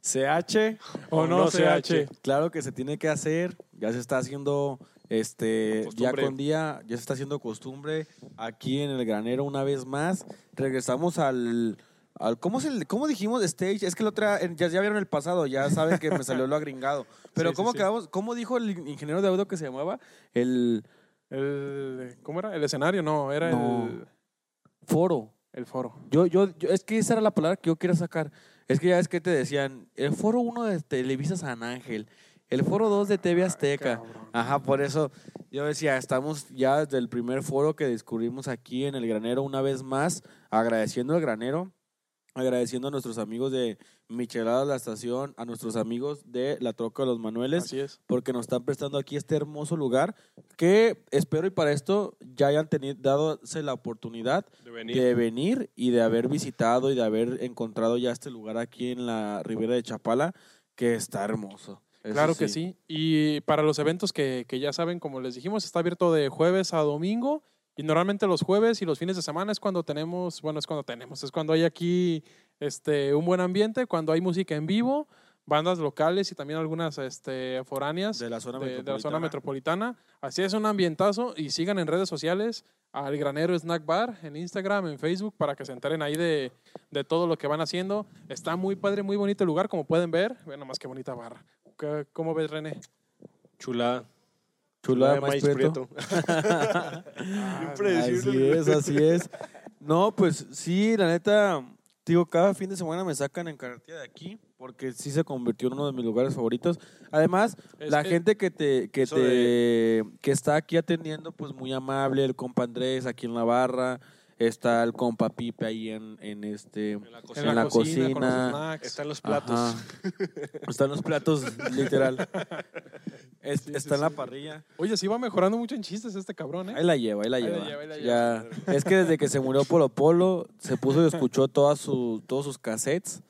CH O no CH. Claro que se tiene que hacer, ya se está haciendo este día con día, ya se está haciendo costumbre aquí en el granero una vez más. Regresamos al, al ¿cómo, se, le- ¿cómo dijimos stage? Es que la otra, ya, ya vieron el pasado, ya saben que me salió lo agringado. Pero Sí, ¿cómo sí. quedamos? ¿Cómo dijo el ingeniero de audio que se llamaba? El El, ¿Cómo era? ¿El escenario? No, era No. El, foro. el foro. Yo, yo, yo, es que esa era la palabra que yo quería sacar. Es que ya es que te decían, el foro 1 de Televisa San Ángel, el foro 2 de TV Azteca. Cabrón. Ajá, por eso yo decía, estamos ya desde el primer foro que descubrimos aquí en el granero una vez más, agradeciendo al granero, agradeciendo a nuestros amigos de Micheladas La Estación, a nuestros amigos de La Troca de los Manueles, Así es. porque nos están prestando aquí este hermoso lugar que espero y para esto ya hayan tenido, dadose la oportunidad De venir. de venir y de haber visitado y de haber encontrado ya este lugar aquí en la ribera de Chapala, que está hermoso. Eso Claro que sí. Y para los eventos que, que ya saben, como les dijimos, está abierto de jueves a domingo. Y normalmente los jueves y los fines de semana es cuando tenemos, bueno, es cuando tenemos, es cuando hay aquí este, un buen ambiente, cuando hay música en vivo, bandas locales y también algunas este, foráneas De la zona de, de la zona metropolitana. Así es un ambientazo y sigan en redes sociales al Granero Snack Bar en Instagram, en Facebook, para que se enteren ahí de, de todo lo que van haciendo. Está muy padre, muy bonito el lugar, como pueden ver. Bueno, más que bonita barra. ¿Qué- ¿Cómo ves, René? Chula. Chula, de maíz prieto. Ah, Así es, así es. No, pues sí, la neta, digo, cada fin de semana me sacan en carretilla de aquí porque sí se convirtió en uno de mis lugares favoritos. Además, Es la que- gente que te que te que está aquí atendiendo pues muy amable, el compa Andrés aquí en la barra, está el compa Pipe ahí en, en este En la en cocina. la, la cocina, con los cocina. Están los platos. Ajá. Están los platos, literal. Es- Sí, sí, está en la sí. parrilla. Oye, sí va mejorando mucho en chistes este cabrón, ¿eh? Ahí la lleva, ahí la Ahí la lleva. lleva, ahí la Ya, es que desde que se murió Polo Polo, se puso y escuchó todas su, todos sus cassettes.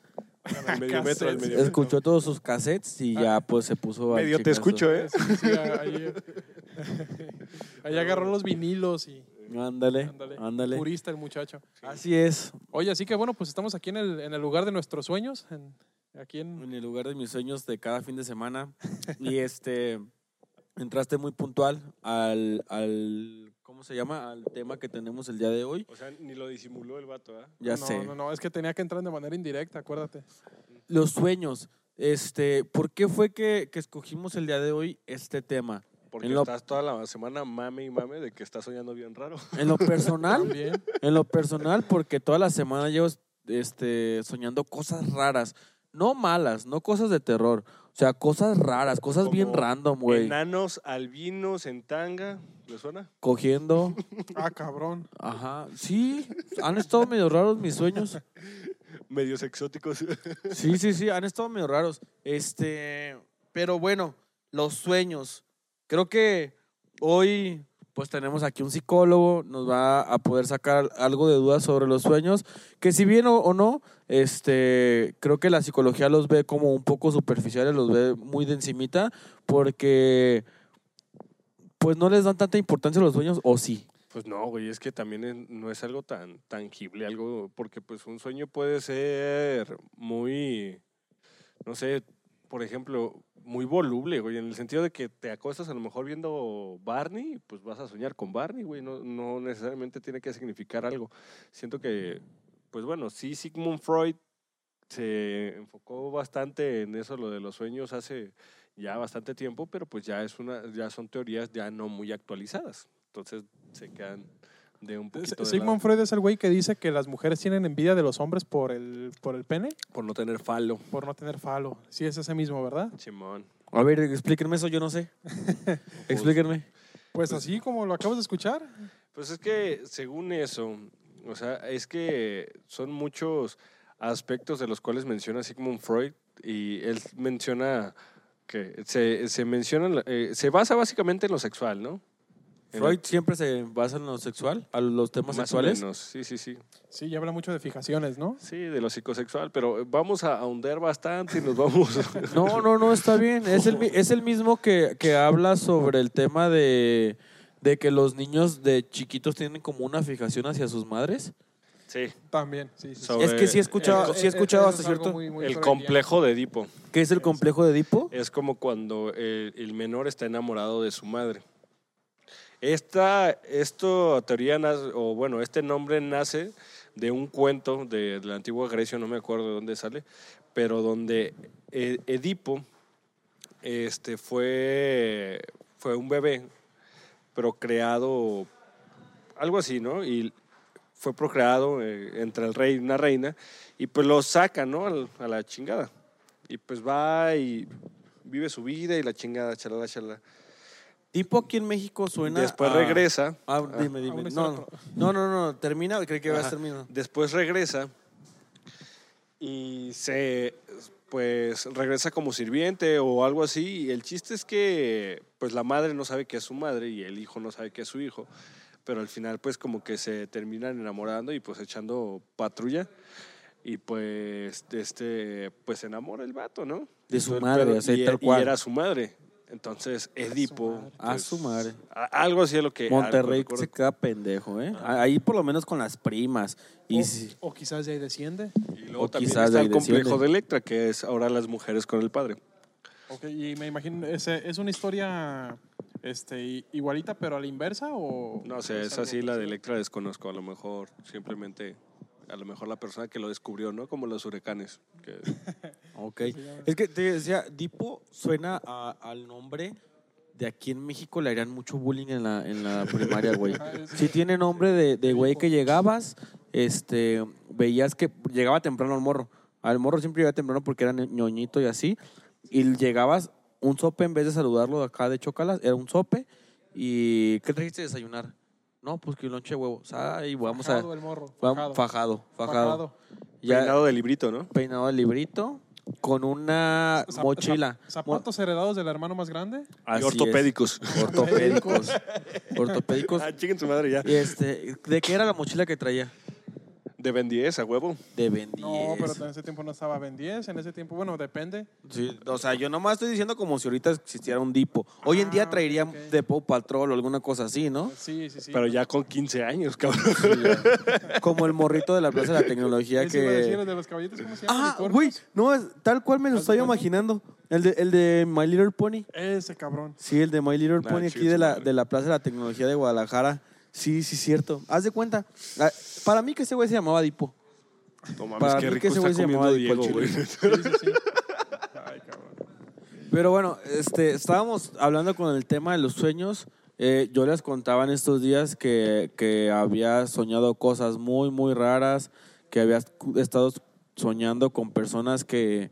Medio metro, al medio metro. Escuchó todos sus cassettes y ya pues se puso Medio te escucho, ¿eh? Sí, sí, ahí, ahí agarró los vinilos y Ándale, ándale, ándale. purista el muchacho. Así es, Oye, así que bueno, pues estamos aquí en el, en el lugar de nuestros sueños, en- aquí en... en el lugar de mis sueños de cada fin de semana. Y este, entraste muy puntual al, al, ¿cómo se llama? Al tema que tenemos el día de hoy. O sea, ni lo disimuló el vato, ¿ah? Ya no, sé. No, no, es que tenía que entrar de manera indirecta, acuérdate. Los sueños. Este, ¿por qué fue que, que escogimos el día de hoy este tema? Porque En lo- estás toda la semana mame y mame de que estás soñando bien raro. En lo personal, También. En lo personal, porque toda la semana llevo este, soñando cosas raras. No malas, no cosas de terror. O sea, cosas raras, cosas bien random, güey. Enanos, albinos, en tanga. ¿Le suena? Cogiendo. Ah, cabrón. Ajá. Sí, han estado medio raros mis sueños. Medios exóticos. Sí, sí, sí, han estado medio raros. Este, pero bueno, los sueños. Creo que hoy pues tenemos aquí un psicólogo, nos va a poder sacar algo de dudas sobre los sueños, que si bien o, no, este, creo que la psicología los ve como un poco superficiales, los ve muy de encimita, porque pues no les dan tanta importancia a los sueños, o sí. Pues no, güey, es que también no es algo tan tangible, algo, porque pues un sueño puede ser muy, no sé, por ejemplo, muy voluble, güey, en el sentido de que te acuestas a lo mejor viendo Barney, pues vas a soñar con Barney, güey, no, no necesariamente tiene que significar algo. Siento que, pues bueno, sí, Sigmund Freud se enfocó bastante en eso, lo de los sueños hace ya bastante tiempo, pero pues ya es una, ya son teorías ya no muy actualizadas. Entonces se quedan de un poquito de Sigmund Freud es el güey que dice que las mujeres tienen envidia de los hombres por el, por el pene, por no tener falo. por no tener falo. Sí, es ese mismo, ¿verdad? Simón. A ver, explíquenme eso, yo no sé. Explíquenme. Pues así como lo acabas de escuchar. Pues es que según eso, o sea, es que son muchos aspectos de los cuales menciona Sigmund Freud y él menciona que se, se menciona, eh, se basa básicamente en lo sexual, ¿no? Freud siempre se basa en lo sexual, a los temas Más o sexuales. menos, sí, sí, sí. Sí, ya habla mucho de fijaciones, ¿no? Sí, de lo psicosexual, pero vamos a ahondar bastante y nos vamos. No, no, no, está bien. Es el, es el mismo que, que habla sobre el tema de, de que los niños de chiquitos tienen como una fijación hacia sus madres. Sí. También, sí, sí, sí. Sobre- es que sí he escuchado, Eh, sí he eh, escuchado hasta es cierto. muy- muy El complejo de Edipo. ¿Qué es el complejo de Edipo? Es como cuando el, el menor está enamorado de su madre. Esta esto, teoría, o bueno, este nombre nace de un cuento de, de la antigua Grecia, no me acuerdo de dónde sale, pero donde eh, Edipo este, fue, fue un bebé, pero creado, algo así, ¿no? Y fue procreado eh, entre el rey y una reina, y pues lo saca, ¿no? A la chingada. Y pues va y vive su vida y la chingada, chalala, chalala. Tipo aquí en México suena. Después a- regresa. Ah, Ah, dime, dime. No, historia no, no, no, no, termina, creí que a Ajá. terminar. Después regresa y se pues regresa como sirviente o algo así y el chiste es que pues la madre no sabe que es su madre y el hijo no sabe que es su hijo, pero al final pues como que se terminan enamorando y pues echando patrulla y pues este pues se enamora el vato, ¿no? De su madre, pedo, o sea, y, tal y cual. era su madre. Entonces, Edipo. A su madre. a- Algo así es lo que. Monterrey algo se recuerdo. queda pendejo, ¿eh? Ahí por lo menos con las primas. Y o, si- o quizás de ahí desciende. Y luego o también quizás está de el complejo desciende. de Electra, que es ahora las mujeres con el padre. Ok, y me imagino, ¿es, es una historia este, i- igualita pero a la inversa o...? No sé, es algo así, la de? Electra desconozco. A lo mejor simplemente, a lo mejor la persona que lo descubrió, ¿no? Como los huracanes. que- Ok. Es que te decía, Dipo suena a- al nombre de aquí en México le harían mucho bullying en la, en la primaria, güey. Es- Sí tiene nombre de, de güey que llegabas, este, veías que llegaba temprano al morro. Al morro siempre llegaba temprano porque era ñoñito y así. Y llegabas un sope en vez de saludarlo de acá de Chocalas, era un sope. ¿Y qué trajiste de desayunar? No, pues que un lonche de huevos. Ay, vamos a... Fajado el morro. Fajado, Fajado. fajado. Fajado. Ya Peinado de librito, ¿no? peinado el librito con una Zap- mochila. zap- ¿Zapatos heredados del hermano más grande? Así y ortopédicos. es. Ortopédicos. Ortopédicos. ah, chiquen su madre ya. Y este, ¿de qué era la mochila que traía? De Ben 10 a huevo. De Ben No, pero 10. en ese tiempo no estaba Ben 10. En ese tiempo, bueno, depende. Sí, o sea, yo nomás estoy diciendo como si ahorita existiera un Dipo. Hoy en día Ah, traería ok. de Paw Patrol o alguna cosa así, ¿no? Sí, sí, sí. Pero ya con 15 años, cabrón. Como el morrito de la Plaza de la Tecnología decir, que... el de los caballitos, ¿cómo se llama? Ah, güey, no, es tal cual me lo ¿Haz estoy imaginando. El de, el de My Little Pony. Ese cabrón. Sí, el de My Little Nah, Pony aquí de la, de la Plaza de la Tecnología de Guadalajara. Sí, sí, cierto. Haz de cuenta. Para mí que ese güey se llamaba Dipo. No mames, Para qué mí rico que ese está güey se comiendo llamaba Diego, güey. Sí. Ay, cabrón. Pero bueno, este, estábamos hablando con el tema de los sueños. Eh, yo les contaba en estos días que, que había soñado cosas muy, muy raras, que había estado soñando con personas que,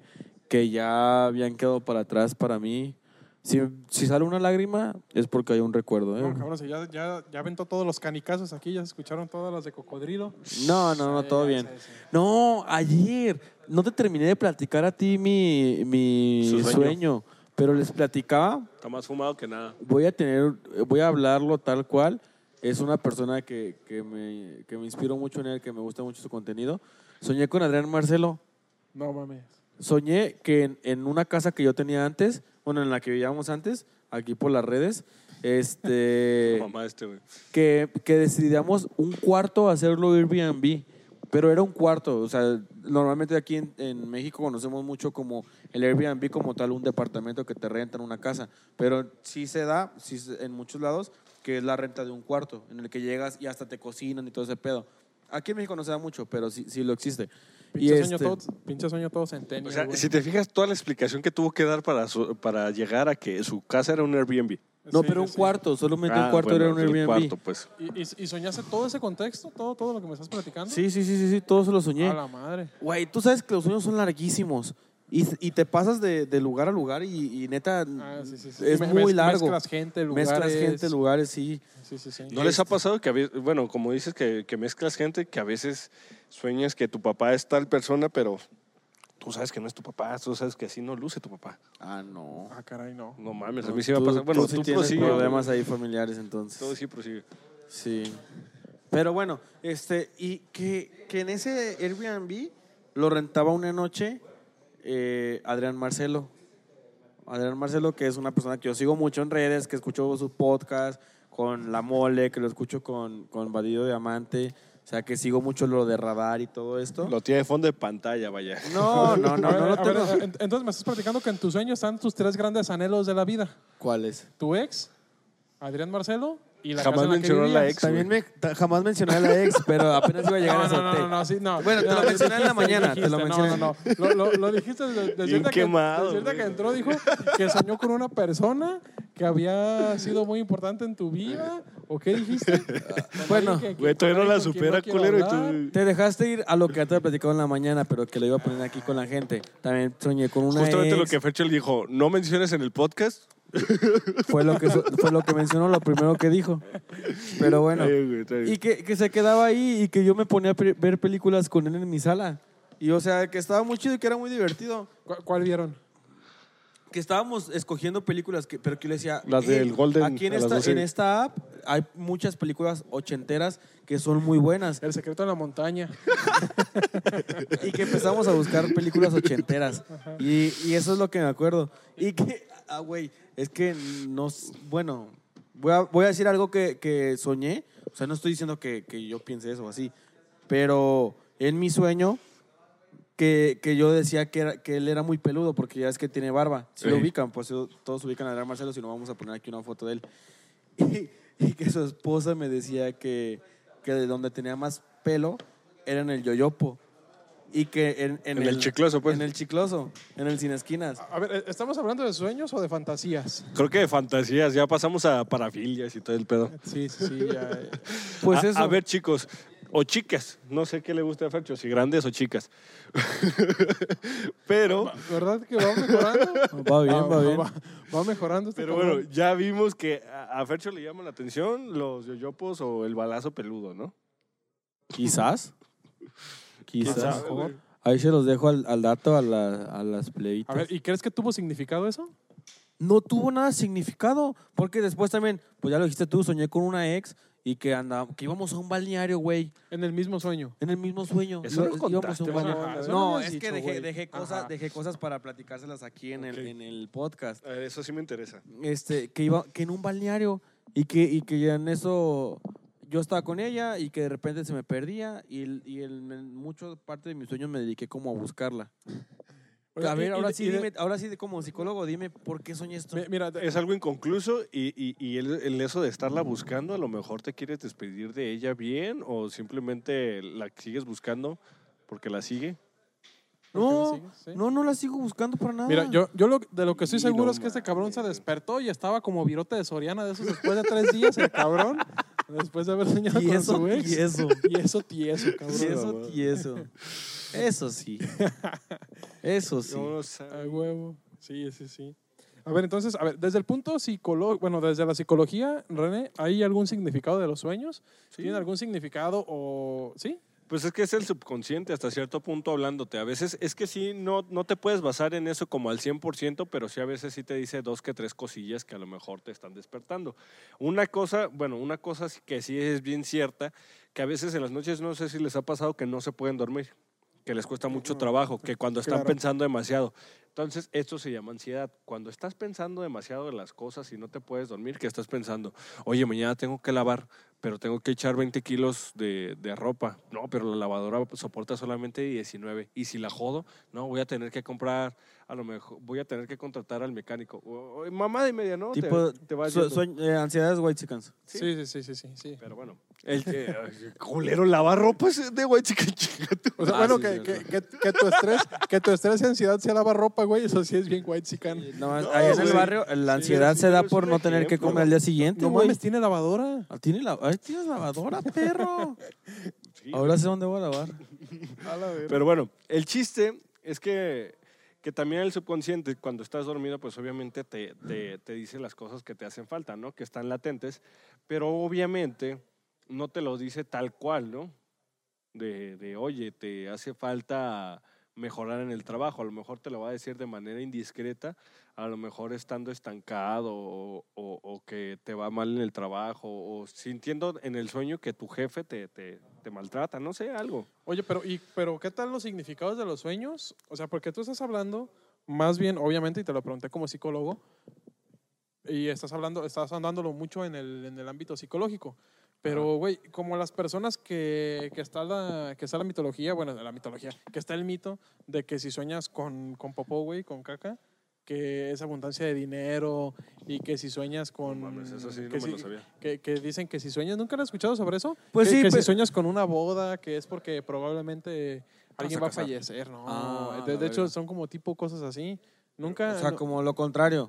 que ya habían quedado para atrás para mí. Si, si sale una lágrima es porque hay un recuerdo. ¿eh? No, cabrón, si ya, ya, ya aventó todos los canicazos aquí, ya se escucharon todas las de cocodrilo. No, no, no, Sí, todo bien. No, ayer no te terminé de platicar a ti mi, mi Su sueño. sueño, pero les platicaba Está más fumado que nada. voy a tener, voy a hablarlo tal cual. Es una persona que, que me, que me inspiro mucho en él, que me gusta mucho su contenido. Soñé con Adrián Marcelo. No mames. Soñé que en, en una casa que yo tenía antes, bueno, en la que vivíamos antes, aquí por las redes, este, Mamá este, güey. que, que decidíamos un cuarto hacerlo Airbnb, pero era un cuarto, o sea, normalmente aquí en, en México conocemos mucho como el Airbnb como tal, un departamento que te rentan una casa, pero sí se da sí se- en muchos lados que es la renta de un cuarto, en el que llegas y hasta te cocinan y todo ese pedo. Aquí en México no se da mucho, pero sí, sí lo existe. Y Pinche, sueño este- todo, pinche sueño todo O centenio. sea, güey. si te fijas toda la explicación que tuvo que dar para, su- para llegar a que su casa era un Airbnb. no, Sí, pero un sí. cuarto, solamente un Ah, cuarto bueno, era un Airbnb. cuarto, pues. ¿Y, y, y soñaste todo ese contexto? ¿Todo, todo lo que me estás platicando? Sí, sí, sí, sí, sí, todo se lo soñé. A la madre. Güey, tú sabes que los sueños son larguísimos. Y, y te pasas de, de lugar a lugar y, y neta Ah, sí, sí, sí. es Me- muy mez- largo. Mezclas gente, lugares. Mezclas gente, lugares, sí. Sí, sí, sí. ¿No les ha pasado que, a veces, bueno, como dices, que, que mezclas gente, que a veces sueñas que tu papá es tal persona, pero tú sabes que no es tu papá, tú sabes que así no luce tu papá? Ah, no. Ah, caray, no. No mames, a No, mí sí me ha tú- pasado. Bueno, tú tienes prosigue, problemas ahí familiares entonces. Todo sí prosigue. Sí. Pero bueno, este, y que, que en ese Airbnb lo rentaba una noche eh, Adrián Marcelo. Adrián Marcelo, que es una persona que yo sigo mucho en redes, que escucho sus podcasts, con La Mole, que lo escucho con, con Badido Diamante, sea, que sigo mucho lo de radar y todo esto. Lo tiene de fondo de pantalla, vaya. No, no, no, no lo tengo. en- entonces me estás platicando que en tus sueños están tus tres grandes anhelos de la vida. ¿Cuáles? Tu ex, Adrián Marcelo y la Jamás mencionó la ex. También me, jamás mencioné a la ex, pero apenas iba a llegar No, a ese no, no, no, no, sí, no. Bueno, te lo mencioné en la dijiste, mañana, te lo mencioné. No, no, no. Lo, lo, lo dijiste desde, que, entró, dijo que soñó con una persona que había sido muy importante en tu vida. ¿O qué dijiste? Bueno, alguien que- Güey, todavía no la supera, culero, y tú... Te dejaste ir a lo que te había platicado en la mañana, pero que lo iba a poner aquí con la gente. También soñé con una Justamente lo que Ferchel dijo, no menciones en el podcast. Fue lo que, fue lo que mencionó, lo primero que dijo. Pero bueno. Está bien, güey, está bien. Y que, que se quedaba ahí y que yo me ponía a ver películas con él en mi sala. Y o sea, que estaba muy chido y que era muy divertido. ¿Cu- ¿Cuál vieron? Que estábamos escogiendo películas, que, pero que yo le decía... Las "Eh, del Golden Aquí en esta, 12". en esta app hay muchas películas ochenteras que son muy buenas. El secreto de la montaña. Y que empezamos a buscar películas ochenteras. Y, y eso es lo que me acuerdo. Y que, ah, güey, es que nos, bueno, voy a, voy a decir algo que, que soñé. O sea, no estoy diciendo que, que yo piense eso así. Pero en mi sueño, que, que yo decía que, era, que él era muy peludo porque ya es que tiene barba. Si lo Sí. ubican, pues todos ubican a Adrián Marcelo, si no vamos a poner aquí una foto de él. Y, y que su esposa me decía que, que de donde tenía más pelo era en el yoyopo. Y que en, En el chicloso, pues. En el chicloso, en el sin esquinas. A ver, ¿estamos hablando de sueños o de fantasías? Creo que de fantasías, ya pasamos a parafilias y todo el pedo. Sí, sí, sí. ya. Pues a, eso. a ver, chicos, o chicas, no sé qué le gusta a Fercho, si grandes o chicas. pero, ¿Verdad que va mejorando? Va bien, Ah, va bien. Va, va mejorando este pero cabrón. bueno, ya vimos que a, Fercho le llaman la atención los yoyopos o el balazo peludo, ¿no? Quizás. ¿Quién Quizás. sabe? Ahí se los dejo al, al dato a, la- a las plebitas. A ver, ¿y crees que tuvo significado eso? no tuvo nada de significado. Porque después también, pues ya lo dijiste tú, soñé con una ex y que andábamos, que íbamos a un balneario, güey. En el mismo sueño. En el mismo sueño. Eso no íbamos a un balneario. No, no me es que dejé, dejé, cosas, dejé cosas para platicárselas aquí en el, en el podcast. A ver, eso sí me interesa. Este, que iba, que en un balneario y que, y que ya en eso yo estaba con ella y que de repente se me perdía y, y el- en mucho parte de mis sueños me dediqué como a buscarla. A ver, y- ahora y sí, dime, ahora sí, como psicólogo, dime por qué soñé esto. mi- Mira, Es algo inconcluso y, y, y el, el eso de estarla buscando, a lo mejor te quieres despedir de ella bien o simplemente la sigues buscando porque la sigue. ¿por qué le No? Sí. no, no la sigo buscando para nada. Mira, yo, yo lo- de lo que estoy seguro no es que este cabrón se despertó y estaba como virote de Soriana de esos después de tres días, el cabrón, después de haber soñado y con eso, su y ex. eso, Y eso tieso, y cabrón. eso, y eso. Eso sí. Eso sí. A huevo. Sí, sí, sí. A ver, entonces, a ver, desde el punto psicológico, bueno, desde la psicología, René, ¿hay algún significado de los sueños? sí. ¿Tiene algún significado o sí? Pues es que es el subconsciente hasta cierto punto hablándote. A veces es que sí, no, no te puedes basar en eso como al 100%, pero sí a veces sí te dice dos que tres cosillas que a lo mejor te están despertando. Una cosa, bueno, una cosa que sí es bien cierta, que a veces en las noches no sé si les ha pasado que no se pueden dormir, que les cuesta mucho trabajo, que cuando están Claro. pensando demasiado. Entonces, esto se llama ansiedad. Cuando estás pensando demasiado de las cosas y no te puedes dormir, que estás pensando, oye, mañana tengo que lavar, pero tengo que echar 20 kilos de, de ropa. No, pero la lavadora soporta solamente 19. Y si la jodo, no, voy a tener que comprar, a lo mejor, voy a tener que contratar al mecánico. O- o- mamá de media, ¿no? Te- Tipo, te, vas su- yendo. sueñ- eh, ansiedades white chickens. Sí. Sí, sí, sí, sí. Pero bueno, el que, culero, lavar ropa es de. O sea, Ah, bueno, sí, que, sí, que, sí. que, que tu estrés, que tu estrés y ansiedad se lava ropa, güey, eso sí es bien white chican. No, No, ahí en el barrio la ansiedad sí, se da por no tener que comer al día siguiente, No güey. mames, tiene lavadora. Ah, tiene la, ay, tienes lavadora, perro. Sí, Ahora sé dónde voy a lavar. A la verga. Pero bueno, el chiste es que, que también el subconsciente, cuando estás dormido, pues obviamente te, te, te dice las cosas que te hacen falta, ¿no? Que están latentes, pero obviamente no te lo dice tal cual, ¿no? De, de, oye, te hace falta mejorar en el trabajo. A lo mejor te lo va a decir de manera indiscreta, a lo mejor estando estancado o, o- o que te va mal en el trabajo o sintiendo en el sueño que tu jefe te, te, te maltrata, no sé, algo. Oye, pero, y, pero ¿qué tal los significados de los sueños? O sea, porque tú estás hablando, más bien, obviamente, y te lo pregunté como psicólogo, y estás hablando, estás andándolo mucho en el, en el ámbito psicológico. Pero, güey, como las personas que, que, está la, que está la mitología, bueno, la mitología, que está el mito de que si sueñas con, con popó, güey, con caca, que es abundancia de dinero y que si sueñas con... No mames, eso sí no que, me si- lo sabía. que, que dicen que si sueñas, ¿nunca lo has escuchado sobre eso? Pues que, sí, que si pe- sueñas con una boda, que es porque probablemente alguien va a fallecer, ¿no? Ah, de, de hecho, son como tipo cosas así. Nunca... O sea, no- como lo contrario.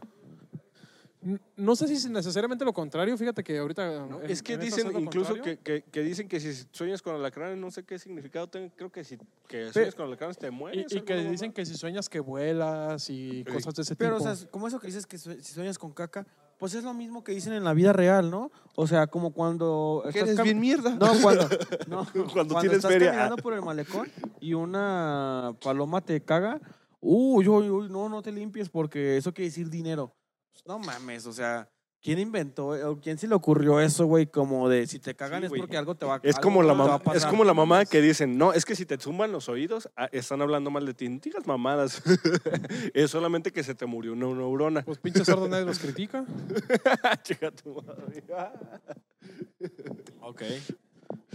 No sé si es necesariamente lo contrario, fíjate que ahorita... No, en- es que dicen, incluso que, que, que dicen que si sueñas con alacranes, no sé qué significado tenga, creo que si que sueñas con alacranes te mueres. Y, y que dicen que si sueñas que vuelas y cosas de ese Pero, o tipo. sea, como eso que dices que si sueñas con caca, pues es lo mismo que dicen en la vida real, ¿no? O sea, como cuando... que estás eres bien mierda. No, cuando, no, Cuando tienes estás feria. caminando por el malecón y una paloma te caga, uy, uy, uy, no, no te limpies porque eso quiere decir dinero. No mames, o sea, ¿quién inventó o quién se le ocurrió eso, güey? Como de si te cagan Sí, es güey. porque algo te va a Es algo como, la te va a mamá, es pasar. como la mamá que dicen, no, es que si te zumban los oídos, ah, están hablando mal de ti. No digas mamadas. es solamente que se te murió una neurona. Pues pinches sordos nadie los critica. Chica tu madre. Ok.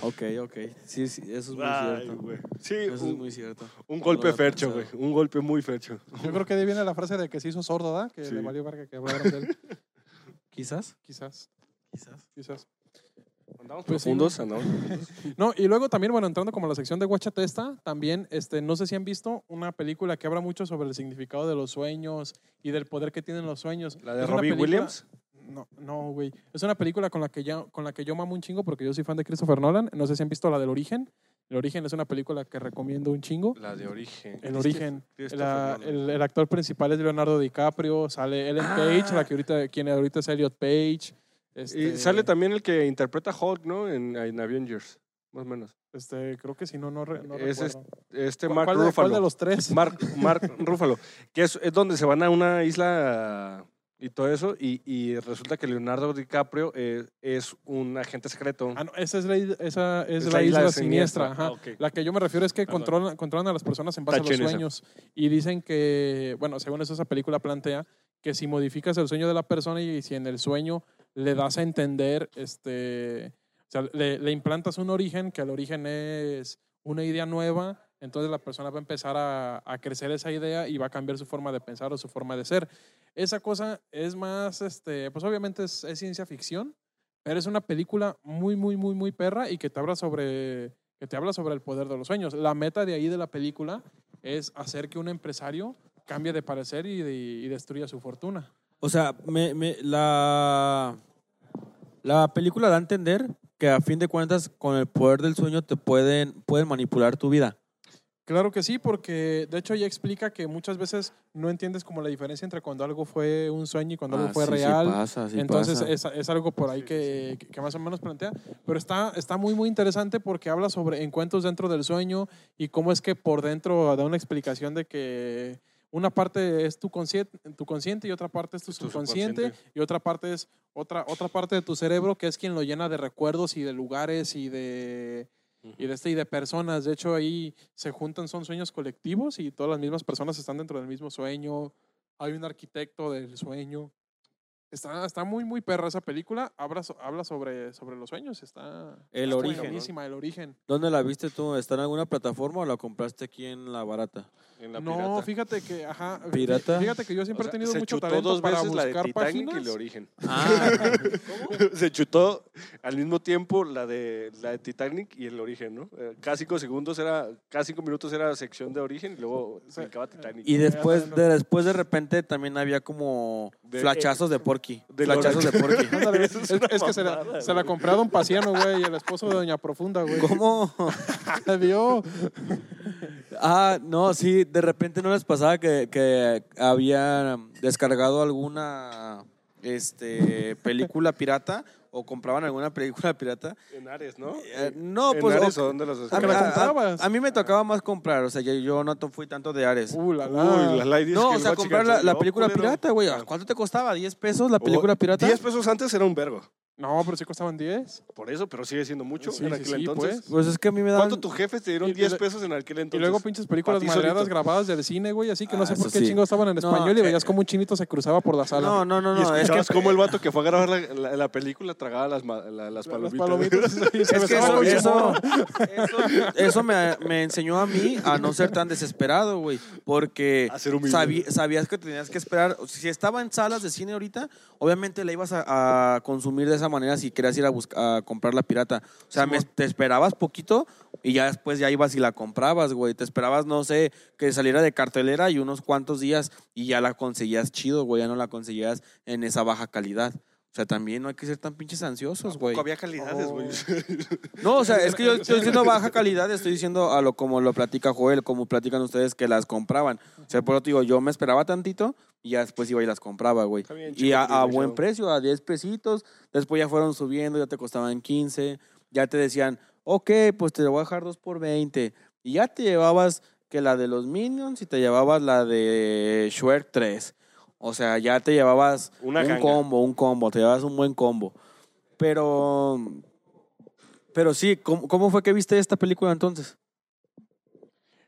Ok, ok. Sí, sí, eso es muy Ay, cierto. güey. Sí, Eso es un, muy cierto. un golpe fercho, güey. Un golpe muy fercho. Yo creo que ahí viene la frase de que se hizo sordo, ¿verdad? Que Sí. le valió verga que hablaran de él. Quizás. Quizás, Quizás. quizás. Andamos Pues sí, profundos, andamos. No, y luego también, bueno, entrando como a la sección de Guachatesta, también, este, no sé si han visto una película que habla mucho sobre el significado de los sueños y del poder que tienen los sueños. La de Es Robbie película- Williams. No, no, güey. Es una película con la que yo, con la que yo mamo un chingo porque yo soy fan de Christopher Nolan. No sé si han visto la del Origen. El Origen es una película que recomiendo un chingo. La de origen. El Origen. La- el, el actor principal es Leonardo DiCaprio. Sale Ellen Page, la que ahorita, quien ahorita es Elliot Page. Y Este, sale también el que interpreta Hulk, ¿no? En, en Avengers, más o menos. Este, creo que si no, no, re- no Es recuerdo. Este ¿Cuál- Mark cuál de- Ruffalo. cuál de los tres? Mark, Mark Ruffalo. Que es, es donde se van a una isla y todo eso. Y, y resulta que Leonardo DiCaprio eh, es un agente secreto. Ah, no, esa es la, esa es Es la, la isla, isla siniestra. siniestra. ajá. Ah. La que yo me refiero es que controlan, controlan a las personas en base a los esa. sueños. Y dicen que, bueno, según eso esa película plantea, que si modificas el sueño de la persona y si en el sueño le das a entender, este, o sea, le, le implantas un origen, que el origen es una idea nueva, entonces la persona va a empezar a, crecer esa idea y va a cambiar su forma de pensar o su forma de ser. Esa cosa es más, este, pues obviamente es, ciencia ficción, pero es una película muy, muy, muy, muy perra y que te habla sobre, que te habla sobre el poder de los sueños. La meta de ahí de la película es hacer que un empresario cambie de parecer y, de- y destruya su fortuna. O sea, me- la, la película da a entender que a fin de cuentas con el poder del sueño te pueden, pueden manipular tu vida. Claro que sí, porque de hecho ella explica que muchas veces no entiendes como la diferencia entre cuando algo fue un sueño y cuando algo Ah, fue sí, sí real. pasa, sí Entonces pasa. es, es algo por ahí que, que más o menos plantea. Pero está, está muy, muy interesante porque habla sobre encuentros dentro del sueño y cómo es que por dentro da una explicación de que una parte es tu consciente, tu consciente y otra parte es tu, Es tu subconsciente, subconsciente. y otra parte es otra, otra parte de tu cerebro que es quien lo llena de recuerdos y de lugares y de, y de, este, y de personas. De hecho, ahí se juntan, son sueños colectivos y todas las mismas personas están dentro del mismo sueño. Hay un arquitecto del sueño. Está, está muy, muy perra esa película. Habla, habla sobre, sobre los sueños. Está, El está origen, ¿no? buenísima, el origen. ¿Dónde la viste tú? ¿Está en alguna plataforma o la compraste aquí en la barata? En la No, pirata. fíjate que, ajá, ¿Pirata? fíjate que yo O siempre sea, he tenido se mucho chutó talento dos para veces la de buscar Titanic páginas. y el origen. Ah, se chutó al mismo tiempo la de la de Titanic y el origen, ¿no? Eh, Cada cinco segundos era, cada cinco minutos era sección de origen y luego se acaba Titanic. y después de, después de repente también había como De- flachazos de Porky. de flachazos de Porky. Ándale, es, es una es que se la, se la güey. compré a Don Paciano, güey, el esposo de Doña Profunda, güey. ¿Cómo? Vio. Ah, no, sí, de repente no les pasaba que, que habían descargado alguna este, película pirata o compraban alguna película pirata. En Ares, ¿no? Eh, no, ¿En pues, Ares o- dónde los A, ¿Que mí- la a- a- a mí me tocaba más comprar, o sea, yo, yo no fui tanto de Ares. Uh, la, la. Uy, la dice no, o sea, comprar la, la película pirata, güey. ¿Cuánto te costaba? ¿10 pesos la película pirata? 10 pesos antes era un vergo. No, pero sí costaban 10. Por eso, pero sigue siendo mucho Sí, en sí, aquel sí, entonces. pues. Pues es que a mí me dan... ¿Cuánto tu jefe te dieron Y- y 10 le- pesos en aquel Y entonces? luego pinches películas ti madreadas solito. grabadas del cine, güey, así que no Ah, sé por eso qué sí. chingados estaban en No, español y eh, veías como un chinito se cruzaba por la sala. No, no, no, y no. Es que, escuchabas cómo el vato que fue a grabar la, la- la película tragaba las, ma- la- las Las palomitas. palomitas y se es que eso, con eso, chimón. eso, eso me, me enseñó a mí a no ser tan desesperado, güey. Porque A ser humilde. sabí- sabías que tenías que esperar. Si estaba en salas de cine ahorita, obviamente la ibas a, a consumir de esa manera si querías ir a, buscar, a comprar la pirata. O sea, me- te esperabas poquito y ya después ya ibas y la comprabas, güey. Te esperabas, no sé, que saliera de cartelera y unos cuantos días y ya la conseguías chido, güey. Ya no la conseguías en esa baja calidad. O sea, también no hay que ser tan pinches ansiosos, güey. Había calidades, güey. No, o sea, es que yo estoy diciendo baja calidad, estoy diciendo a lo como lo platica Joel, como platican ustedes que las compraban. O sea, por te digo, yo me esperaba tantito y ya después iba y las compraba, güey. Y a, buen precio, a 10 pesitos. Después ya fueron subiendo, ya te costaban 15. Ya te decían, ok, pues te voy a dejar 2 por 20. Y ya te llevabas que la de los Minions y te llevabas la de Shrek 3. O sea, ya te llevabas Una un ganga. combo, un combo, te llevabas un buen combo. Pero, pero sí, ¿cómo, cómo fue que viste esta película entonces?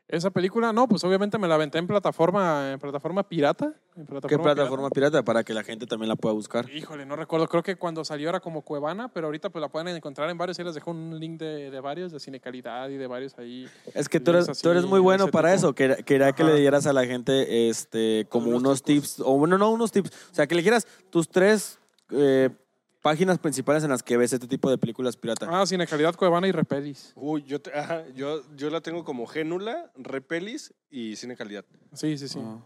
Esa película, no, pues obviamente me la aventé en plataforma, en plataforma pirata. En plataforma ¿Qué plataforma pirata? Para que la gente también la pueda buscar. Híjole, no recuerdo. Creo que cuando salió era como Cuevana, pero ahorita pues la pueden encontrar en varios. Ahí les dejo un link de, de varios, de Cine Calidad y de varios ahí. Es que tú eres, así tú eres muy bueno ese para tipo. eso. Quería, quería que Ajá. le dieras a la gente este, como Unos tips, o bueno, no unos tips, o sea, que le dijeras tus tres eh, páginas principales en las que ves este tipo de películas pirata. Ah, Cine Calidad, Cuevana y Repelis. Uy, yo, te- ajá, yo, yo la tengo como Génula, Repelis y Cine Calidad. Sí, sí, sí. Ah.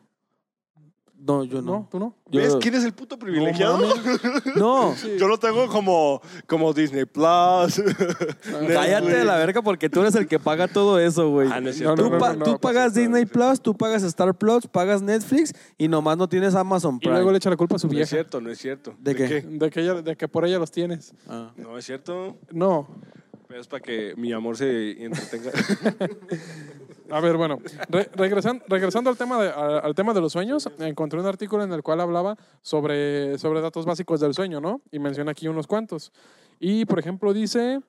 No, yo ¿No? no. ¿Tú no? Yo- ¿Ves quién es el puto privilegiado? No, Yo lo tengo como, como Disney Plus. cállate a la verga porque tú eres el que paga todo eso, güey. Ah, no es No, cierto. Tú, no, pa- no, tú no, pagas Disney no, Plus, tú pagas Star Plus, pagas Netflix y nomás no tienes Amazon Y Prime. luego le echa la culpa a su No es vieja. cierto, no es cierto. ¿De qué? De que, ella- de que por ella los tienes. Ah. No es cierto. No. Es para que mi amor se entretenga. A ver, bueno, re- regresan- regresando al tema, de, al tema de los sueños, encontré un artículo en el cual hablaba sobre, sobre datos básicos del sueño, ¿no? Y menciona aquí unos cuantos. Y, por ejemplo, dice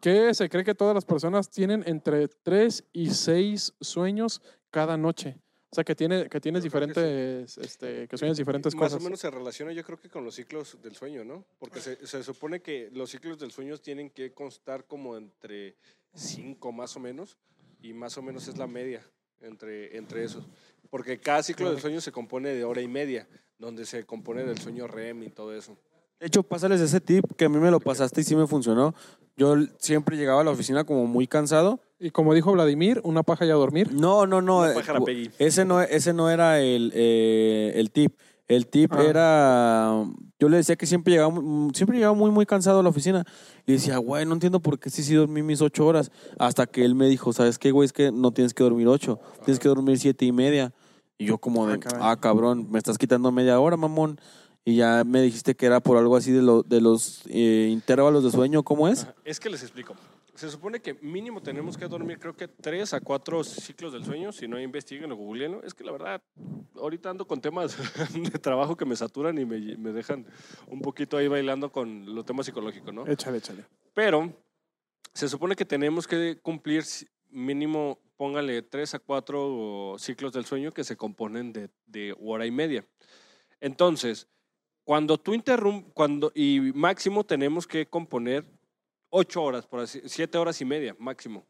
que se cree que todas las personas tienen entre 3 y 6 sueños cada noche. O sea, que, tiene, que tienes creo que sí. diferentes, este, que sueñas diferentes Más cosas. o menos se relaciona yo creo que con los ciclos del sueño, ¿no? Porque se, se supone que los ciclos del sueño tienen que constar como entre cinco más o menos y más o menos es la media entre, entre esos. Porque cada ciclo del sueño se compone de hora y media, donde se compone del sueño REM y todo eso. De hecho, pásales ese tip que a mí me lo pasaste y sí me funcionó. Yo siempre llegaba a la oficina como muy cansado. Y como dijo Vladimir, una paja y a dormir. No, no, no. Una eh, ese no, ese no era el, eh, el tip. El tip Ah. era. Yo le decía que siempre llegaba, mu- siempre llegaba muy, muy cansado a la oficina. Y decía, güey, no entiendo por qué sí, sí dormí mis ocho horas. Hasta que él me dijo, ¿sabes qué, güey? Es que no tienes que dormir ocho. Tienes que dormir siete y media. Y yo, como de, Ah, caray. ah, cabrón, me estás quitando media hora, mamón. Y ya me dijiste que era por algo así de, lo- de los eh, intervalos de sueño, ¿cómo es? Es que les explico. Se supone que mínimo tenemos que dormir creo que tres a cuatro ciclos del sueño, si no investiguen o googleen. Es que la verdad, ahorita ando con temas de trabajo que me saturan y me, me dejan un poquito ahí bailando con los temas psicológicos, ¿no? Échale, échale. Pero se supone que tenemos que cumplir mínimo, póngale tres a cuatro ciclos del sueño que se componen de, de hora y media. Entonces, cuando tú interrumpes, cuando, y máximo tenemos que componer ocho horas, por así, siete horas y media, máximo.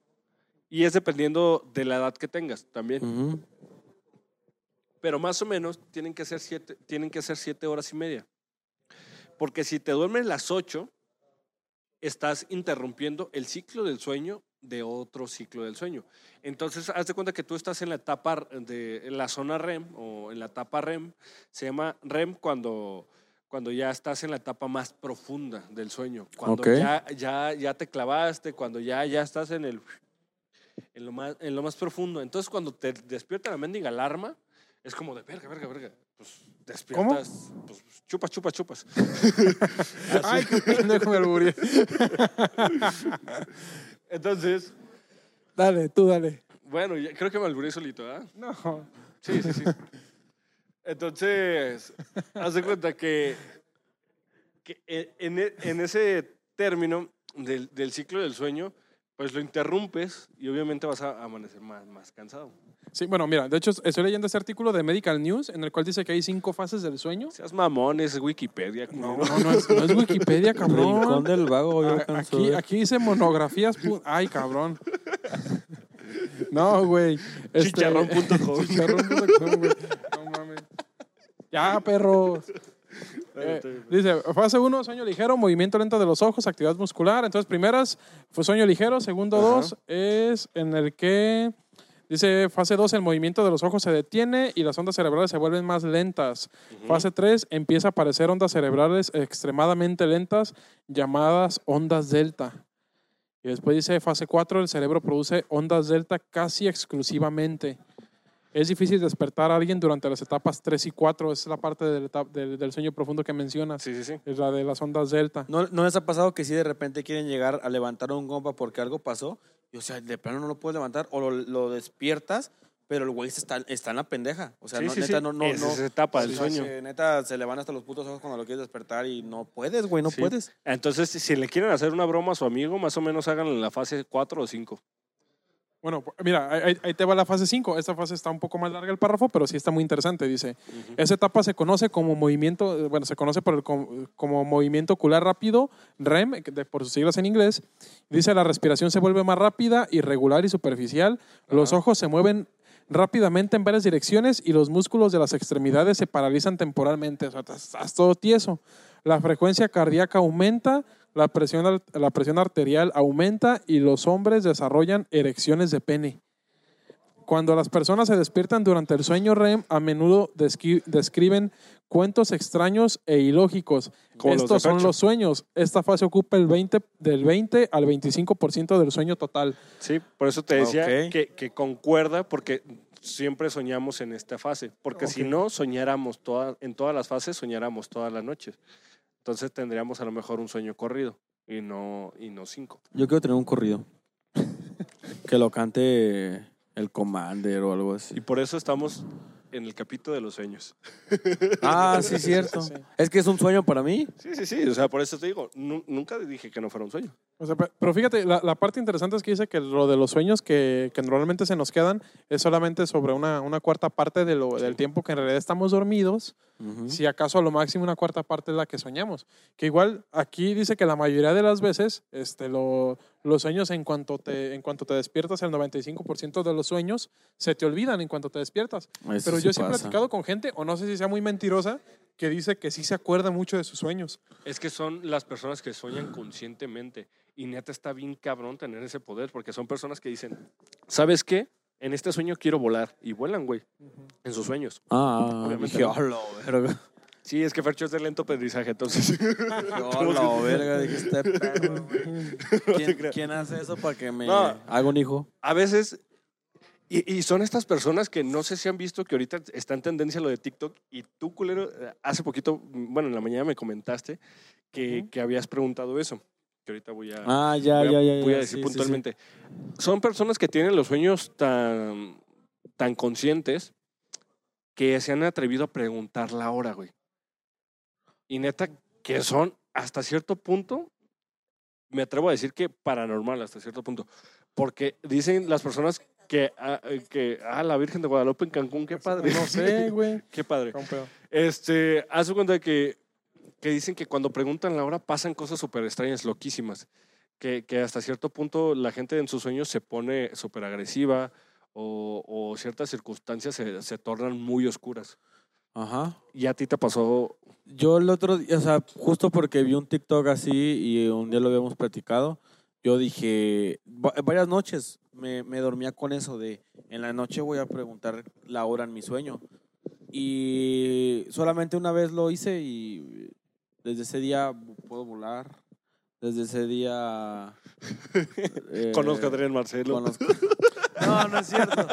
Y es dependiendo de la edad que tengas también. Pero más o menos tienen que ser siete, tienen que ser siete horas y media. Porque si te duermes las ocho, estás interrumpiendo el ciclo del sueño de otro ciclo del sueño. Entonces, haz de cuenta que tú estás en la etapa de en la zona REM o en la etapa REM. Se llama REM cuando, cuando ya estás en la etapa más profunda del sueño. Cuando Ok. ya, ya, ya te clavaste, cuando ya, ya estás en el en lo, más, en lo más profundo. Entonces, cuando te despierta la mendiga alarma, es como de verga, verga, verga. Pues despiertas, pues chupas, chupas, chupas. Ay, qué pendejo me. Entonces, Dale, tú dale. bueno, creo que me alburé solito, ¿verdad? No. Sí, sí, sí. Entonces, haz de cuenta que, que e- en, e- en ese término del, del ciclo del sueño, pues lo interrumpes y obviamente vas a amanecer más, más cansado. Sí, bueno, mira, de hecho estoy leyendo este artículo de Medical News en el cual dice que hay cinco fases del sueño. Seas mamón, es Wikipedia. No, no, no es, no es Wikipedia, Rincón cabrón. del vago, yo A- Aquí, dice monografías. Ay, cabrón. No, güey. Este- Chicharrón.com. Chicharrón.com, güey. No mames. Ya, perros. Eh, dice, fase 1, sueño ligero, movimiento lento de los ojos, actividad muscular. Entonces, primeras fue sueño ligero. Segundo, Ajá. dos es en el que, dice, fase 2, el movimiento de los ojos se detiene y las ondas cerebrales se vuelven más lentas. Fase 3, empieza a aparecer ondas cerebrales extremadamente lentas llamadas ondas delta. Y después dice, fase 4, el cerebro produce ondas delta casi exclusivamente. Es difícil despertar a alguien durante las etapas 3 y 4. Esa es la parte del, etap- del, del sueño profundo que mencionas. Sí, sí, sí. Es la de las ondas delta. ¿No, ¿No les ha pasado que si de repente quieren llegar a levantar un compa porque algo pasó? Y, o sea, de plano no lo puedes levantar o lo, lo despiertas, pero el güey está, está en la pendeja. O sea, sí, no, sí, neta, sí. no, no, Esa no. es etapa del sueño. neta, se le van hasta los putos ojos cuando lo quieres despertar y no puedes, güey, no Sí. puedes. Entonces, si le quieren hacer una broma a su amigo, más o menos háganlo en la fase 4 o 5. Bueno, mira, ahí, ahí te va la fase 5. Esta fase está un poco más larga el párrafo, pero sí está muy interesante. Dice, esa etapa se conoce como movimiento, eh, bueno, se conoce por el, com- como movimiento ocular rápido, REM, de- por sus siglas en inglés. Dice, la respiración se vuelve más rápida, irregular y superficial. Los ojos se mueven rápidamente en varias direcciones y los músculos de las extremidades se paralizan temporalmente. O sea, estás, estás todo tieso. La frecuencia cardíaca aumenta, la presión, la presión arterial aumenta y los hombres desarrollan erecciones de pene. Cuando las personas se despiertan durante el sueño REM, a menudo describen cuentos extraños e ilógicos. Como los de Estos son los sueños. Esta fase ocupa el 20, del 20 al 25% del sueño total. Sí, por eso te decía que, que concuerda porque siempre soñamos en esta fase. Porque si no soñáramos toda, en todas las fases, soñáramos todas las noches. Entonces tendríamos a lo mejor un sueño corrido y no, y no cinco. Yo quiero tener un corrido. que lo cante el Commander o algo así. Y por eso estamos en el capítulo de los sueños. Ah, sí, cierto. Sí. Es que es un sueño para mí. Sí, sí, sí. O sea, por eso te digo, nu- nunca dije que no fuera un sueño. O sea, pe- pero fíjate, la, la parte interesante es que dice que lo de los sueños que, que normalmente se nos quedan es solamente sobre una, una cuarta parte de lo, del tiempo que en realidad estamos dormidos. Si acaso a lo máximo una cuarta parte es la que soñamos. Que igual aquí dice que la mayoría de las veces este, lo- los sueños en cuanto, te, en cuanto te despiertas, el 95% de los sueños se te olvidan en cuanto te despiertas. Eso Pero sí yo sí he platicado con gente, o no sé si sea muy mentirosa, que dice que sí se acuerda mucho de sus sueños. Es que son las personas que sueñan conscientemente. Y neta está bien cabrón tener ese poder, porque son personas que dicen, ¿sabes qué? En este sueño quiero volar. Y vuelan, güey, en sus sueños. Ah, Obviamente dije, no. "Hola, verga. Sí, es que Fercho es de lento aprendizaje, entonces. Hola, verga, dije, este perro, ¿Quién, quién hace eso para que me No. haga un hijo? a veces, y, y son estas personas que no sé si han visto que ahorita está en tendencia lo de TikTok y tú, culero, eh, hace poquito, bueno, en la mañana me comentaste que habías preguntado eso. Que ahorita voy a, Ah, ya, voy a, ya, ya. voy a decir sí, sí, sí. puntualmente. Son personas que tienen los sueños tan, tan conscientes que se han atrevido a preguntar la hora, güey. Y neta, que son hasta cierto punto, me atrevo a decir que paranormal hasta cierto punto. Porque dicen las personas que, ah, que ah, la Virgen de Guadalupe en Cancún, qué padre. No sé, güey. qué padre. Este, haz de cuenta de que, que dicen que cuando preguntan la hora pasan cosas súper extrañas, loquísimas. Que, que hasta cierto punto la gente en sus sueños se pone súper agresiva o, o ciertas circunstancias se, se tornan muy oscuras. Ajá. ¿Y a ti te pasó? Yo el otro día, o sea, justo porque vi un TikTok así y un día lo habíamos platicado, yo dije, va- varias noches me, me dormía con eso de, en la noche voy a preguntar la hora en mi sueño. Y solamente una vez lo hice y desde ese día puedo volar. Desde ese día... eh, Conozco a Adrián Marcelo. conozco- No, no es cierto.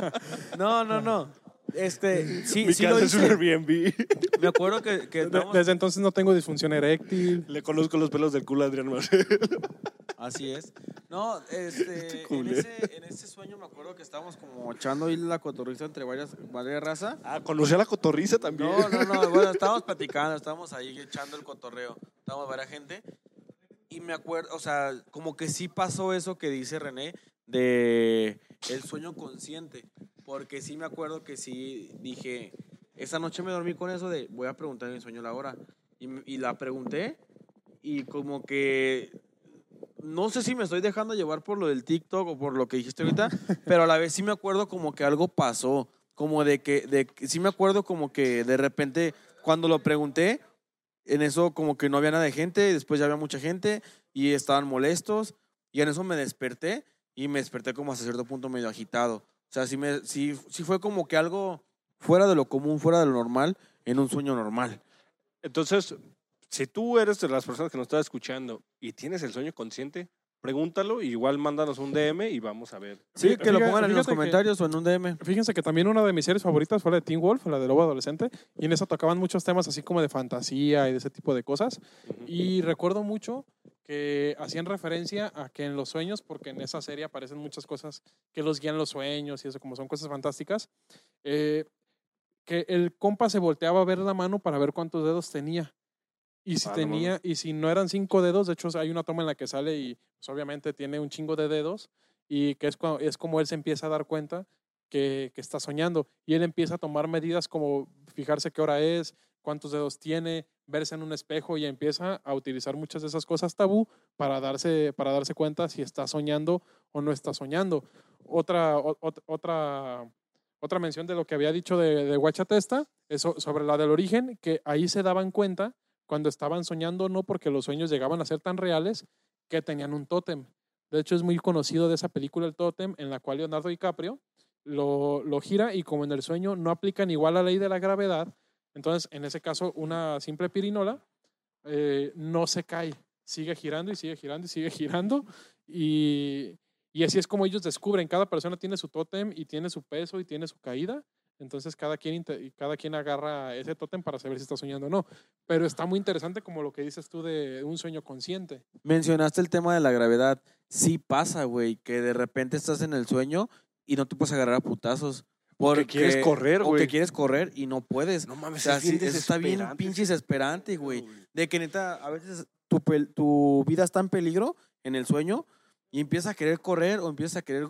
No, no, no. Este, sí, Mi sí lo es un hice. Airbnb. Me acuerdo que, que De- estábamos- desde entonces no tengo disfunción eréctil. Le conozco los pelos del culo a Adrián Marcelo. Así es. No, este, en, culero. ese, en ese sueño me acuerdo que estábamos como echando ahí la cotorriza entre varias, varias raza. Ah, conocí a la cotorriza también. No, no, no, bueno, estábamos platicando, estábamos ahí echando el cotorreo. estábamos varias gente. Y me acuerdo, o sea, como que sí pasó eso que dice René de el sueño consciente. Porque sí me acuerdo que sí dije, esa noche me dormí con eso de voy a preguntar en mi sueño la hora. Y, y la pregunté y como que no sé si me estoy dejando llevar por lo del TikTok o por lo que dijiste ahorita, pero a la vez sí me acuerdo como que algo pasó, como de que, de, sí me acuerdo como que de repente cuando lo pregunté, en eso como que no había nada de gente, después ya había mucha gente y estaban molestos y en eso me desperté y me desperté como hasta cierto punto medio agitado. O sea, sí, me, sí, fue como que algo fuera de lo común, fuera de lo normal, en un sueño normal. Entonces, si tú eres de las personas que nos están escuchando y tienes el sueño consciente, pregúntalo, y igual mándanos un DM y vamos a ver. Sí, que lo pongan en los fíjate que- comentarios o en un DM. Fíjense que también una de mis series favoritas fue la de Teen Wolf, la de Lobo Adolescente, y en eso tocaban muchos temas así como de fantasía y de ese tipo de cosas. Ujú. Y recuerdo mucho que hacían referencia a que en los sueños, porque en esa serie aparecen muchas cosas que los guían los sueños y eso, como son cosas fantásticas, eh, que el compa se volteaba a ver la mano para ver cuántos dedos tenía. Y si Ah, no tenía, y si no eran cinco dedos, de hecho hay una toma en la que sale y pues, obviamente tiene un chingo de dedos y que es, cua- es como él se empieza a dar cuenta que, que está soñando y él empieza a tomar medidas como fijarse qué hora es, cuántos dedos tiene, verse en un espejo y empieza a utilizar muchas de esas cosas tabú para darse, para darse cuenta si está soñando o no está soñando. Otra, o- ot- otra, otra mención de lo que había dicho de, de Huachatesta es so- sobre la del origen, que ahí se daban cuenta cuando estaban soñando, no porque los sueños llegaban a ser tan reales, que tenían un tótem. De hecho, es muy conocido de esa película, El Tótem, en la cual Leonardo DiCaprio lo, lo gira y como en el sueño no aplican igual la ley de la gravedad, entonces en ese caso una simple pirinola eh, no se cae, sigue girando y sigue girando y sigue girando y, y así es como ellos descubren, cada persona tiene su tótem y tiene su peso y tiene su caída, entonces cada quien, cada quien agarra ese tótem para saber si está soñando o no, pero está muy interesante como lo que dices tú de un sueño consciente. Mencionaste el tema de la gravedad. Sí pasa, güey, que de repente estás en el sueño y no te puedes agarrar a putazos. Porque quieres correr, O güey. que quieres correr y no puedes. No O mames, sea, es bien está bien pinche ese desesperante, güey. De que neta, a veces tu, pel- tu vida está en peligro en el sueño y empiezas a querer correr o empiezas a querer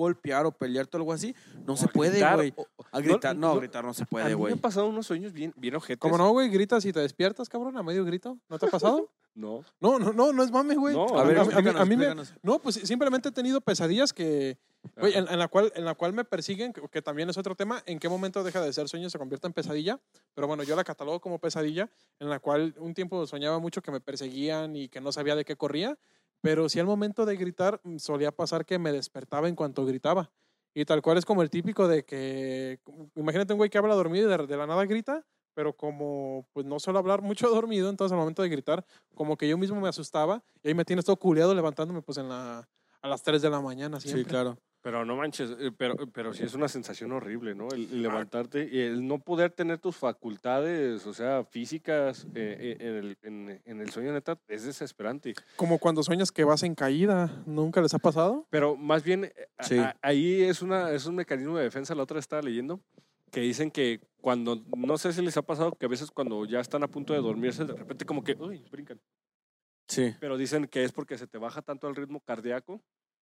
golpear o pelearte o algo así. No O se puede, güey. A gritar, no, a no, gritar no se puede, mí me güey. han pasado unos sueños bien, bien ojetes. ¿Cómo no, güey? Gritas y te despiertas, cabrón, a medio grito. ¿No te ha pasado? No. No, no, no, no es mame, güey. No, A ver, a, mí- a mí- explícanos, a mí me, no, pues simplemente he tenido pesadillas que, güey, en, en la cual, en la cual me persiguen, que, que también es otro tema, en qué momento deja de ser sueño y se convierte en pesadilla, pero bueno, yo la catalogo como pesadilla, en la cual un tiempo soñaba mucho que me perseguían y que no sabía de qué corría, pero sí al momento de gritar mm, solía pasar que me despertaba en cuanto gritaba. Y tal cual es como el típico de que, imagínate un güey que habla dormido y de, de la nada grita, pero como pues no suelo hablar mucho dormido, entonces al momento de gritar, como que yo mismo me asustaba y ahí me tienes todo culeado levantándome pues en la, a las 3 de la mañana siempre. Sí, claro. Pero no manches, eh, pero, pero sí es una sensación horrible, ¿no? El, Ah. el levantarte y el no poder tener tus facultades, o sea, físicas eh, eh, en, el, en, en el sueño neta, es desesperante. Como cuando sueñas que vas en caída, ¿nunca les ha pasado? Pero más bien, eh, a- Sí. a- ahí es, una, es un mecanismo de defensa, la otra estaba leyendo, que dicen que cuando, no sé si les ha pasado, que a veces cuando ya están a punto de dormirse, de repente como que, uy, brincan. Sí. Pero dicen que es porque se te baja tanto el ritmo cardíaco.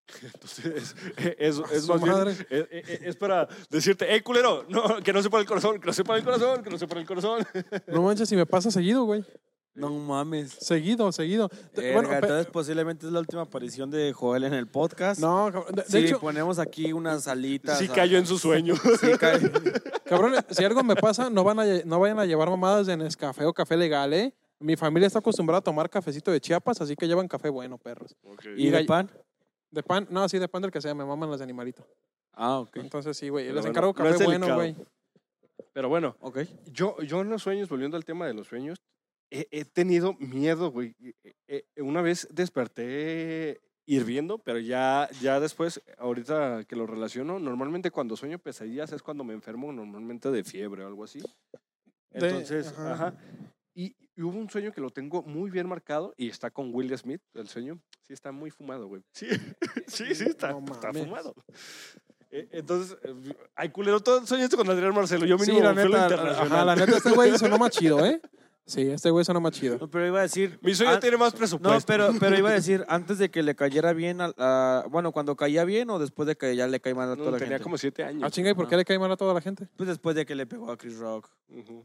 Entonces, es, es, más madre. es, es- es para decirte, hey, culero, no, que no se para el corazón, que no se para el corazón, que no se para el corazón. No manches, si me pasa seguido, güey. No mames. Seguido, seguido. Bueno, entonces posiblemente es la última aparición de Joel en el podcast. no, cabrón, de, de sí, hecho, ponemos aquí unas alitas. Sí cayó en su sueño. Sí, cae. cabrones, si algo me pasa, no, van a, no vayan a llevar mamadas de Nescafé o café legal, ¿eh? Mi familia está acostumbrada a tomar cafecito de Chiapas, así que llevan café bueno, perros. ¿Y de gall- pan? De pan, no, sí, de pan del que sea, me maman las de animalito. Ah, ok. Entonces sí, güey, les bueno, encargo no café bueno, güey. Pero bueno, Ok. yo, yo en los sueños, volviendo al tema de los sueños, he, he tenido miedo, güey. Eh, eh, Una vez desperté hirviendo, pero ya, ya después, ahorita que lo relaciono, normalmente cuando sueño pesadillas es cuando me enfermo normalmente de fiebre o algo así. De- Entonces, ajá. ajá. Y, y hubo un sueño que lo tengo muy bien marcado y está con Will Smith, el sueño. Sí, está muy fumado, güey. Sí, sí, sí, está, No está fumado. Eh, Entonces, eh, ay, culero, todo soñaste con Adrián Marcelo. Yo Sí, mínimo la me fui a lo neta, internacional. ajá, la neta, este güey sonó más chido, ¿eh? Sí, este güey suena más chido. No, pero iba a decir. Mi sueño tiene más No, presupuesto. pero, pero iba a decir, antes de que le cayera bien, a, a- bueno, cuando caía bien o después de que ya le cae mal a No, toda la tenía gente. como siete años. Ah, chinga, ¿y por qué le cae mal a toda la gente? Pues después de que le pegó a Chris Rock. Ujú.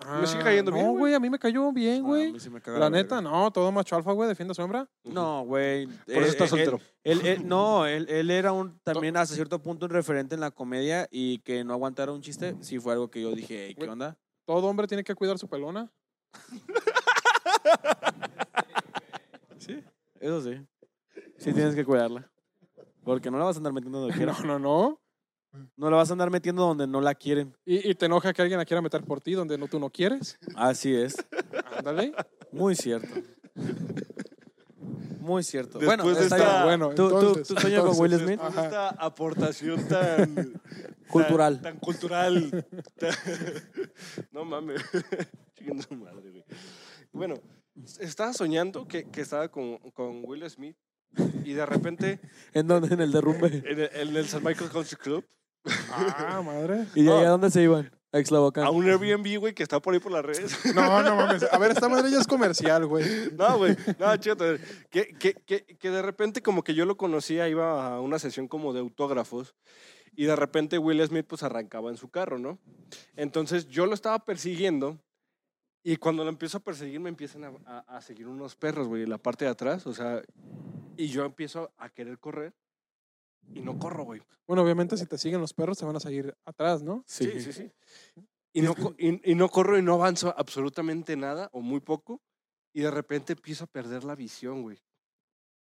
Ah, Me sigue cayendo bien, No, güey. a mí me cayó bien, Ah, a güey. mí sí me caga La neta, no, todo macho alfa, güey, defiende a su hembra. No, güey. Por eso está soltero. Él, él- no, él, él era un también hasta cierto punto un referente en la comedia y que no aguantara un chiste, sí fue algo que yo dije, "Ey, ¿qué onda? Todo hombre tiene que cuidar su pelona. Sí, eso sí. Sí tienes que cuidarla. Porque no la vas a andar metiendo donde quieras. No, no, no. No la vas a andar metiendo donde no la quieren. Y, y te enoja que alguien la quiera meter por ti donde no, tú no quieres. Así es. Ándale. Muy cierto. Muy cierto. Después bueno, de está esta- bien. bueno, ¿Tú, entonces, tú sueñas con Will Smith? Después de esta aportación tan... Cultural. Tan, tan cultural. tan- no mames. Madre, güey. Bueno, estaba soñando que, que estaba con, con Will Smith y de repente ¿En dónde? En el derrumbe. en el, en el San Michael Country Club Ah, madre. ¿Y de ahí No. a dónde se iban? A Exlavocán. a un Airbnb, güey, que está por ahí por las redes. No, no mames. A ver, esta madre ya es comercial, güey. No, güey. No, chido. Que, que, que, que de repente como que yo lo conocía, iba a una sesión como de autógrafos y de repente Will Smith pues arrancaba en su carro, ¿no? Entonces yo lo estaba persiguiendo y cuando lo empiezo a perseguir me empiezan a, a- a seguir unos perros, güey, en la parte de atrás, o sea, y yo empiezo a querer correr y no corro, güey. Bueno, obviamente si te siguen los perros te van a seguir atrás, ¿no? Sí, sí, sí. Y no, y, y no corro y no avanzo absolutamente nada o muy poco. Y de repente empiezo a perder la visión, güey.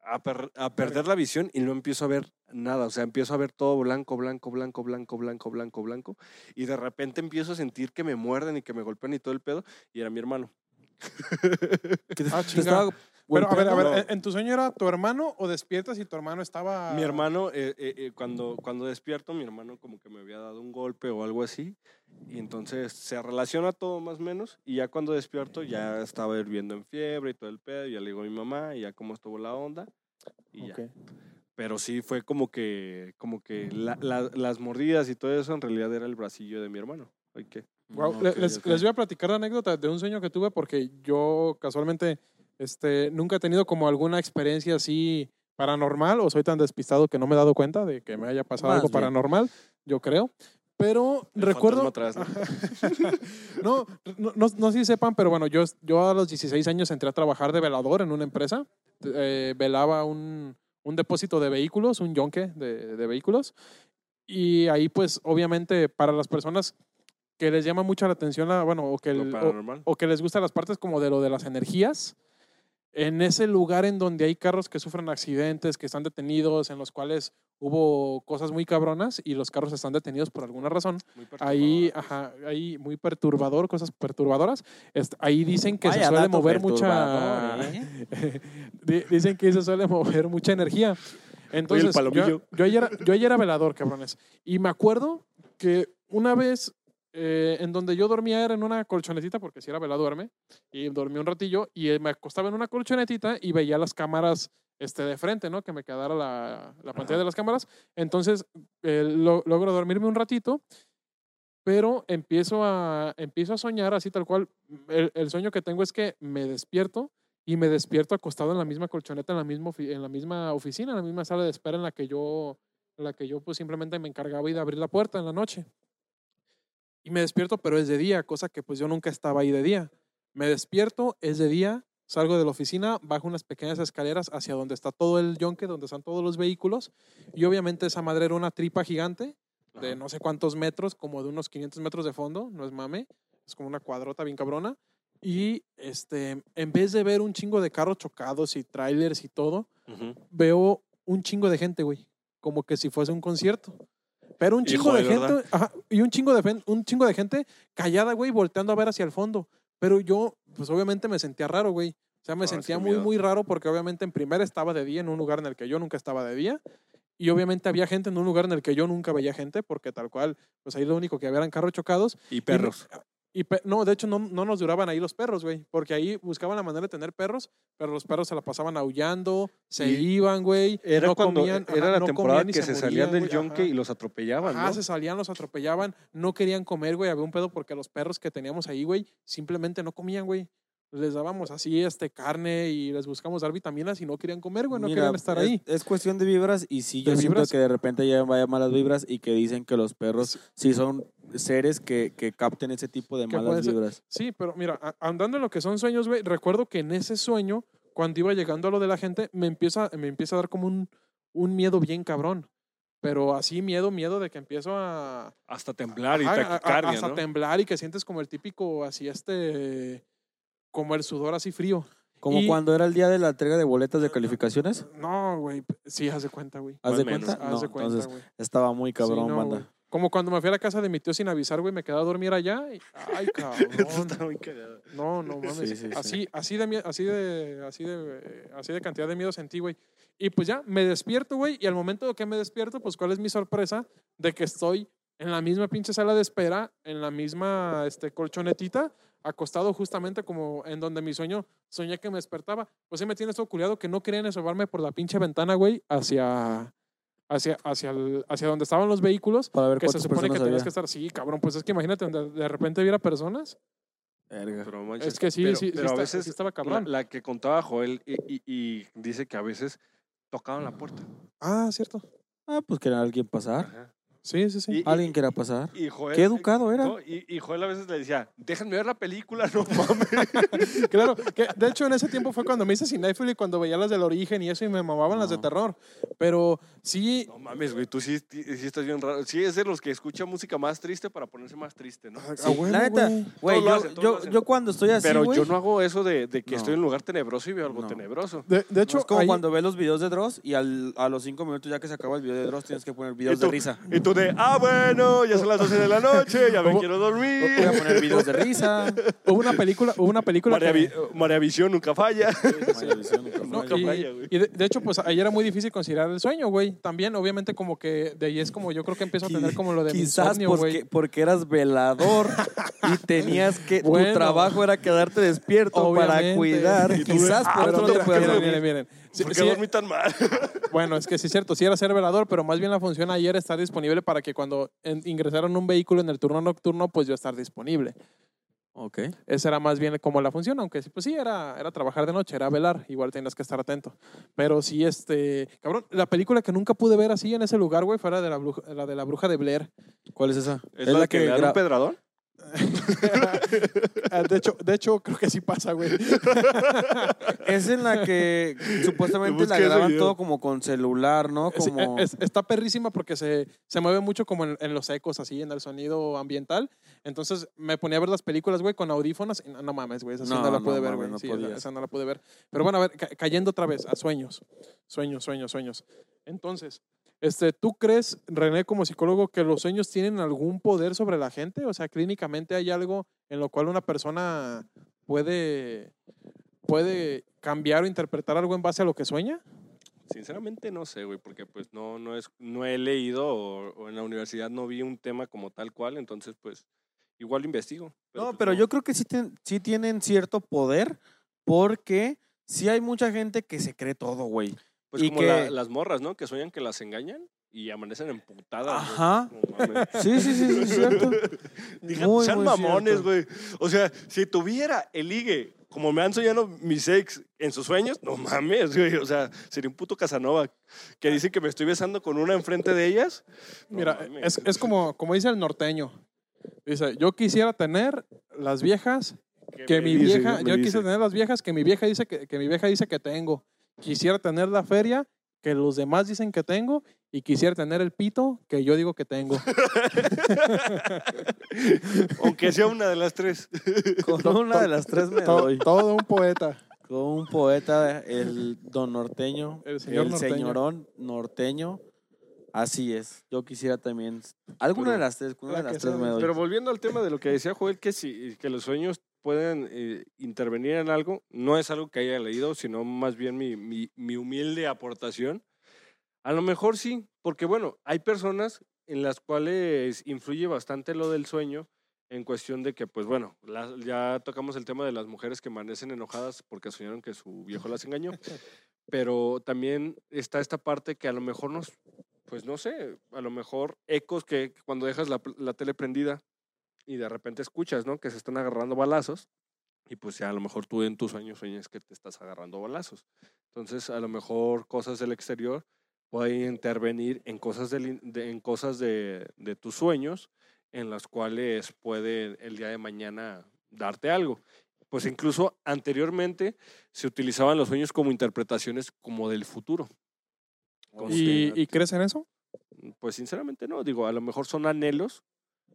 A, per- a perder la visión y no empiezo a ver nada. O sea, empiezo a ver todo blanco, blanco, blanco, blanco, blanco, blanco, blanco. Y de repente empiezo a sentir que me muerden y que me golpean y todo el pedo. Y era mi hermano. Te- Ah, te estaba Pero a ver, a ver. ¿en- ¿en tu sueño era tu hermano o despiertas y tu hermano estaba... Mi hermano, eh, eh, eh, cuando, cuando despierto, mi hermano como que me había dado un golpe o algo así. Y entonces se relaciona todo más o menos. Y ya cuando despierto, ya estaba hirviendo en fiebre y todo el pedo. Y ya le digo a mi mamá y ya cómo estuvo la onda. Y ya. Ok. Pero sí fue como que, como que la- la- las mordidas y todo eso en realidad era el bracillo de mi hermano. ¿qué? Guau, Ok, le- les, ok. les voy a platicar la anécdota de un sueño que tuve porque yo casualmente este, nunca he tenido como alguna experiencia así paranormal o soy tan despistado que no me he dado cuenta de que me haya pasado Más algo bien. paranormal, yo creo. Pero El recuerdo... atrás, no, no, no, no sé si sepan, pero bueno, yo, yo a los 16 años entré a trabajar de velador en una empresa. Eh, velaba un, un depósito de vehículos, un yonque de, de vehículos. Y ahí, pues, obviamente, para las personas que les llama mucho la atención, la, bueno, o que, el- o, o que les gustan las partes como de lo de las energías, en ese lugar en donde hay carros que sufren accidentes, que están detenidos, en los cuales hubo cosas muy cabronas y los carros están detenidos por alguna razón, Muy ahí, ajá, ahí muy perturbador, cosas perturbadoras. Ahí dicen que se suele mover mucha. ¿eh? Di- dicen que se suele mover mucha energía. Entonces, yo, yo, ayer, yo ayer era velador, cabrones. Y me acuerdo que una vez eh, en donde yo dormía era en una colchonetita, porque si era velador, duerme, y dormí un ratillo, y eh, me acostaba en una colchonetita y veía las cámaras este, de frente, ¿no? Que me quedara la, la pantalla Ajá. de las cámaras. Entonces, eh, lo- logro dormirme un ratito, pero empiezo a, empiezo a soñar así tal cual. El, el sueño que tengo es que me despierto y me despierto acostado en la misma colchoneta, en la misma, en la misma oficina, en la misma sala de espera en la que yo, en la que yo pues simplemente me encargaba de abrir la puerta en la noche. Y me despierto, pero es de día, cosa que pues yo nunca estaba ahí de día. Me despierto, es de día, salgo de la oficina, bajo unas pequeñas escaleras hacia donde está todo el yonque, donde están todos los vehículos. Y obviamente esa madre era una tripa gigante de no sé cuántos metros, como de unos 500 metros de fondo, no es mame, es como una cuadrota bien cabrona. Y este, en vez de ver un chingo de carros chocados y trailers y todo, veo un chingo de gente, güey, como que si fuese un concierto. Pero un Hijo chingo de gente, ajá, y un chingo de, un chingo de gente callada, güey, volteando a ver hacia el fondo. Pero yo, pues obviamente me sentía raro, güey. O sea, me Ah, sentía muy, miedo. muy raro porque obviamente en primera estaba de día en un lugar en el que yo nunca estaba de día. Y obviamente había gente en un lugar en el que yo nunca veía gente porque tal cual, pues ahí lo único que había eran carros chocados. Y perros. Y no, de hecho no, no nos duraban ahí los perros, güey, porque ahí buscaban la manera de tener perros, pero los perros se la pasaban aullando, se Y iban, güey, Era no cuando comían, era ajá, la no temporada que se, salían morían, del yonque ajá. y los atropellaban, ¿no? se salían, los atropellaban, no querían comer, güey, había un pedo porque los perros que teníamos ahí, güey, simplemente no comían, güey. Les dábamos así este carne y les buscamos dar vitaminas y no querían comer, güey, no Mira, querían estar es, ahí. Es cuestión de vibras y sí, yo ¿De siento vibras? que de repente ya vaya malas vibras y que dicen que los perros sí son seres que, que capten ese tipo de malas vibras. Sí, pero mira, andando en lo que son sueños, güey, recuerdo que en ese sueño, cuando iba llegando a lo de la gente, me empieza, me empieza a dar como un, un miedo bien cabrón. Pero así miedo, miedo de que empiezo a, Hasta temblar y Ajá, a- a- taquicardia, hasta ¿no? temblar y que sientes como el típico, así este, como el sudor así frío. Como Y- cuando era el día de la entrega de boletas de calificaciones. No, güey, sí, haz de cuenta, güey. ¿Haz de menos. cuenta? Haz de cuenta, entonces güey. estaba muy Sí, cabrón, no, banda. Como cuando me fui a la casa de mi tío sin avisar, güey, me quedé a dormir allá. y- ay, cabrón. está muy cagado. No, no mames. Sí, sí, sí. así, así de así de, así de, así de cantidad de miedo sentí, güey. Y pues ya me despierto, güey, y al momento de que me despierto, pues cuál es mi sorpresa de que estoy en la misma pinche sala de espera, en la misma este, colchonetita, acostado justamente como en donde mi sueño soñé que me despertaba. Pues sí me tienes todo culiado que no querían asomarme por la pinche ventana, güey, hacia hacia hacia el- hacia donde estaban los vehículos. Para ver Que se supone que tenías había. que estar. Sí, cabrón, pues es que imagínate donde de repente viera personas. Pero, manches, Es que sí, pero- sí, sí pero a está- veces sí estaba la, cabrón. la que contaba Joel y, y- y dice que a veces tocaban la puerta. Ah, cierto. Ah, pues quería alguien pasar. Ajá. Sí, sí, sí. Y- Alguien quería pasar. Y Joel, Qué educado era. No, y, y Joel a veces le decía, déjenme ver la película, no mames. Claro, que de hecho en ese tiempo fue cuando me hice cinéfilo y cuando veía las del origen y eso y me mamaban las de terror. Pero sí, No mames, güey, tú sí, sí estás bien raro. Sí, es de los que escucha música más triste para ponerse más triste, ¿no? a Sí, la neta, güey. yo, hacen, yo, yo cuando estoy así, Pero yo no hago eso de, de que No. estoy en un lugar tenebroso y veo algo No. tenebroso. De, de no hecho, es como ahí- cuando ves los videos de Dross y al- a los cinco minutos ya que se acaba el video de Dross tienes que poner videos tú? de risa. Y tú de, ah, bueno, ya son las 12 de la noche, ya me quiero Voy a dormir. poner videos de risa. hubo una película, hubo una película María, que- María Visión nunca falla. María Visión, nunca No, falla. y, falla, güey. y de, de hecho, pues ahí era muy difícil considerar el sueño, güey. También, obviamente, como que de ahí es como yo creo que empiezo a tener como lo de mi Quizás insomnio, porque, güey. porque eras velador y tenías que. Bueno. tu trabajo era quedarte despierto para cuidar. Y tú de, Quizás ah, por eso no te dormir. miren, miren. Sí- ¿Por qué sí, dormí tan mal? Bueno, es que sí es cierto, sí era ser velador, pero más bien la función ayer estar disponible para que cuando en- ingresaran un vehículo en el turno nocturno, pues yo estar disponible. Ok. Esa era más bien como la función, aunque sí, pues sí, era, era trabajar de noche, era velar, igual tenías que estar atento. Pero sí, este, cabrón, la película que nunca pude ver así en ese lugar, güey, fuera de la, bruja- la de la bruja de Blair. ¿Cuál es esa? ¿Es, la, que, le dan gra- un pedradón? Ah, de, hecho, de hecho, creo que sí pasa, güey. Es en la que supuestamente la graban todo como con celular, ¿no? Sí, Como... es- está perrísima porque se, se mueve mucho como en, en los ecos, así, en el sonido ambiental. Entonces me ponía a ver las películas, güey, con audífonos. y no, no mames, güey, esa no, No, la no pude ver, güey. no sí, esa, no la pude ver. Pero bueno, a ver, ca- cayendo otra vez a sueños. Sueños, sueños, sueños. Entonces, este, ¿tú crees, René, como psicólogo, que los sueños tienen algún poder sobre la gente? O sea, clínicamente hay algo en lo cual una persona puede, puede cambiar o interpretar algo en base a lo que sueña. Sinceramente no sé, güey, porque pues no, no, es, no he leído o, o en la universidad no vi un tema como tal cual, entonces pues igual lo investigo. No, pues, pero yo creo que sí, ten- sí tienen cierto poder porque sí hay mucha gente que se cree todo, güey. Pues y como que- la- las morras, ¿no? Que sueñan que las engañan y amanecen emputadas. Ajá. No. Sí, sí, sí, sí, es cierto. Digan, Muy, sean muy mamones, güey. O sea, si tuviera el ligue, como me han soñado mis ex en sus sueños, no mames, güey. O sea, sería un puto Casanova que dice que me estoy besando con una enfrente de ellas. No Mira, mames. es, es como, como dice el norteño. Dice, yo quisiera tener las viejas que mi dice, vieja, yo dice. quisiera tener las viejas que mi vieja dice que, que mi vieja dice que tengo. Quisiera tener la feria que los demás dicen que tengo y quisiera tener el pito que yo digo que tengo. Aunque sea una de las tres. Con una de las tres me doy. todo un poeta. Con un poeta, el don norteño, El señor norteño. señorón norteño. Así es. Yo quisiera también. Alguna Pero- de las tres, con una de La las tres sea, me doy. Pero volviendo al tema de lo que decía Joel, que, si, que los sueños pueden eh, intervenir en algo, no es algo que haya leído, sino más bien mi, mi, mi humilde aportación. A lo mejor sí, porque bueno, hay personas en las cuales influye bastante lo del sueño, en cuestión de que, pues bueno, ya tocamos el tema de las mujeres que amanecen enojadas porque soñaron que su viejo las engañó, pero también está esta parte que a lo mejor nos, pues no sé, a lo mejor ecos que cuando dejas la, la tele prendida y de repente escuchas, ¿no? Que se están agarrando balazos y pues ya a lo mejor tú en tus sueños sueñas que te estás agarrando balazos. Entonces, a lo mejor cosas del exterior pueden intervenir en cosas, del de, en cosas de, de tus sueños en las cuales puede el día de mañana darte algo. Pues incluso anteriormente se utilizaban los sueños como interpretaciones como del futuro. Como ¿Y, ¿Y crees en eso? pues sinceramente no, digo, a lo mejor son anhelos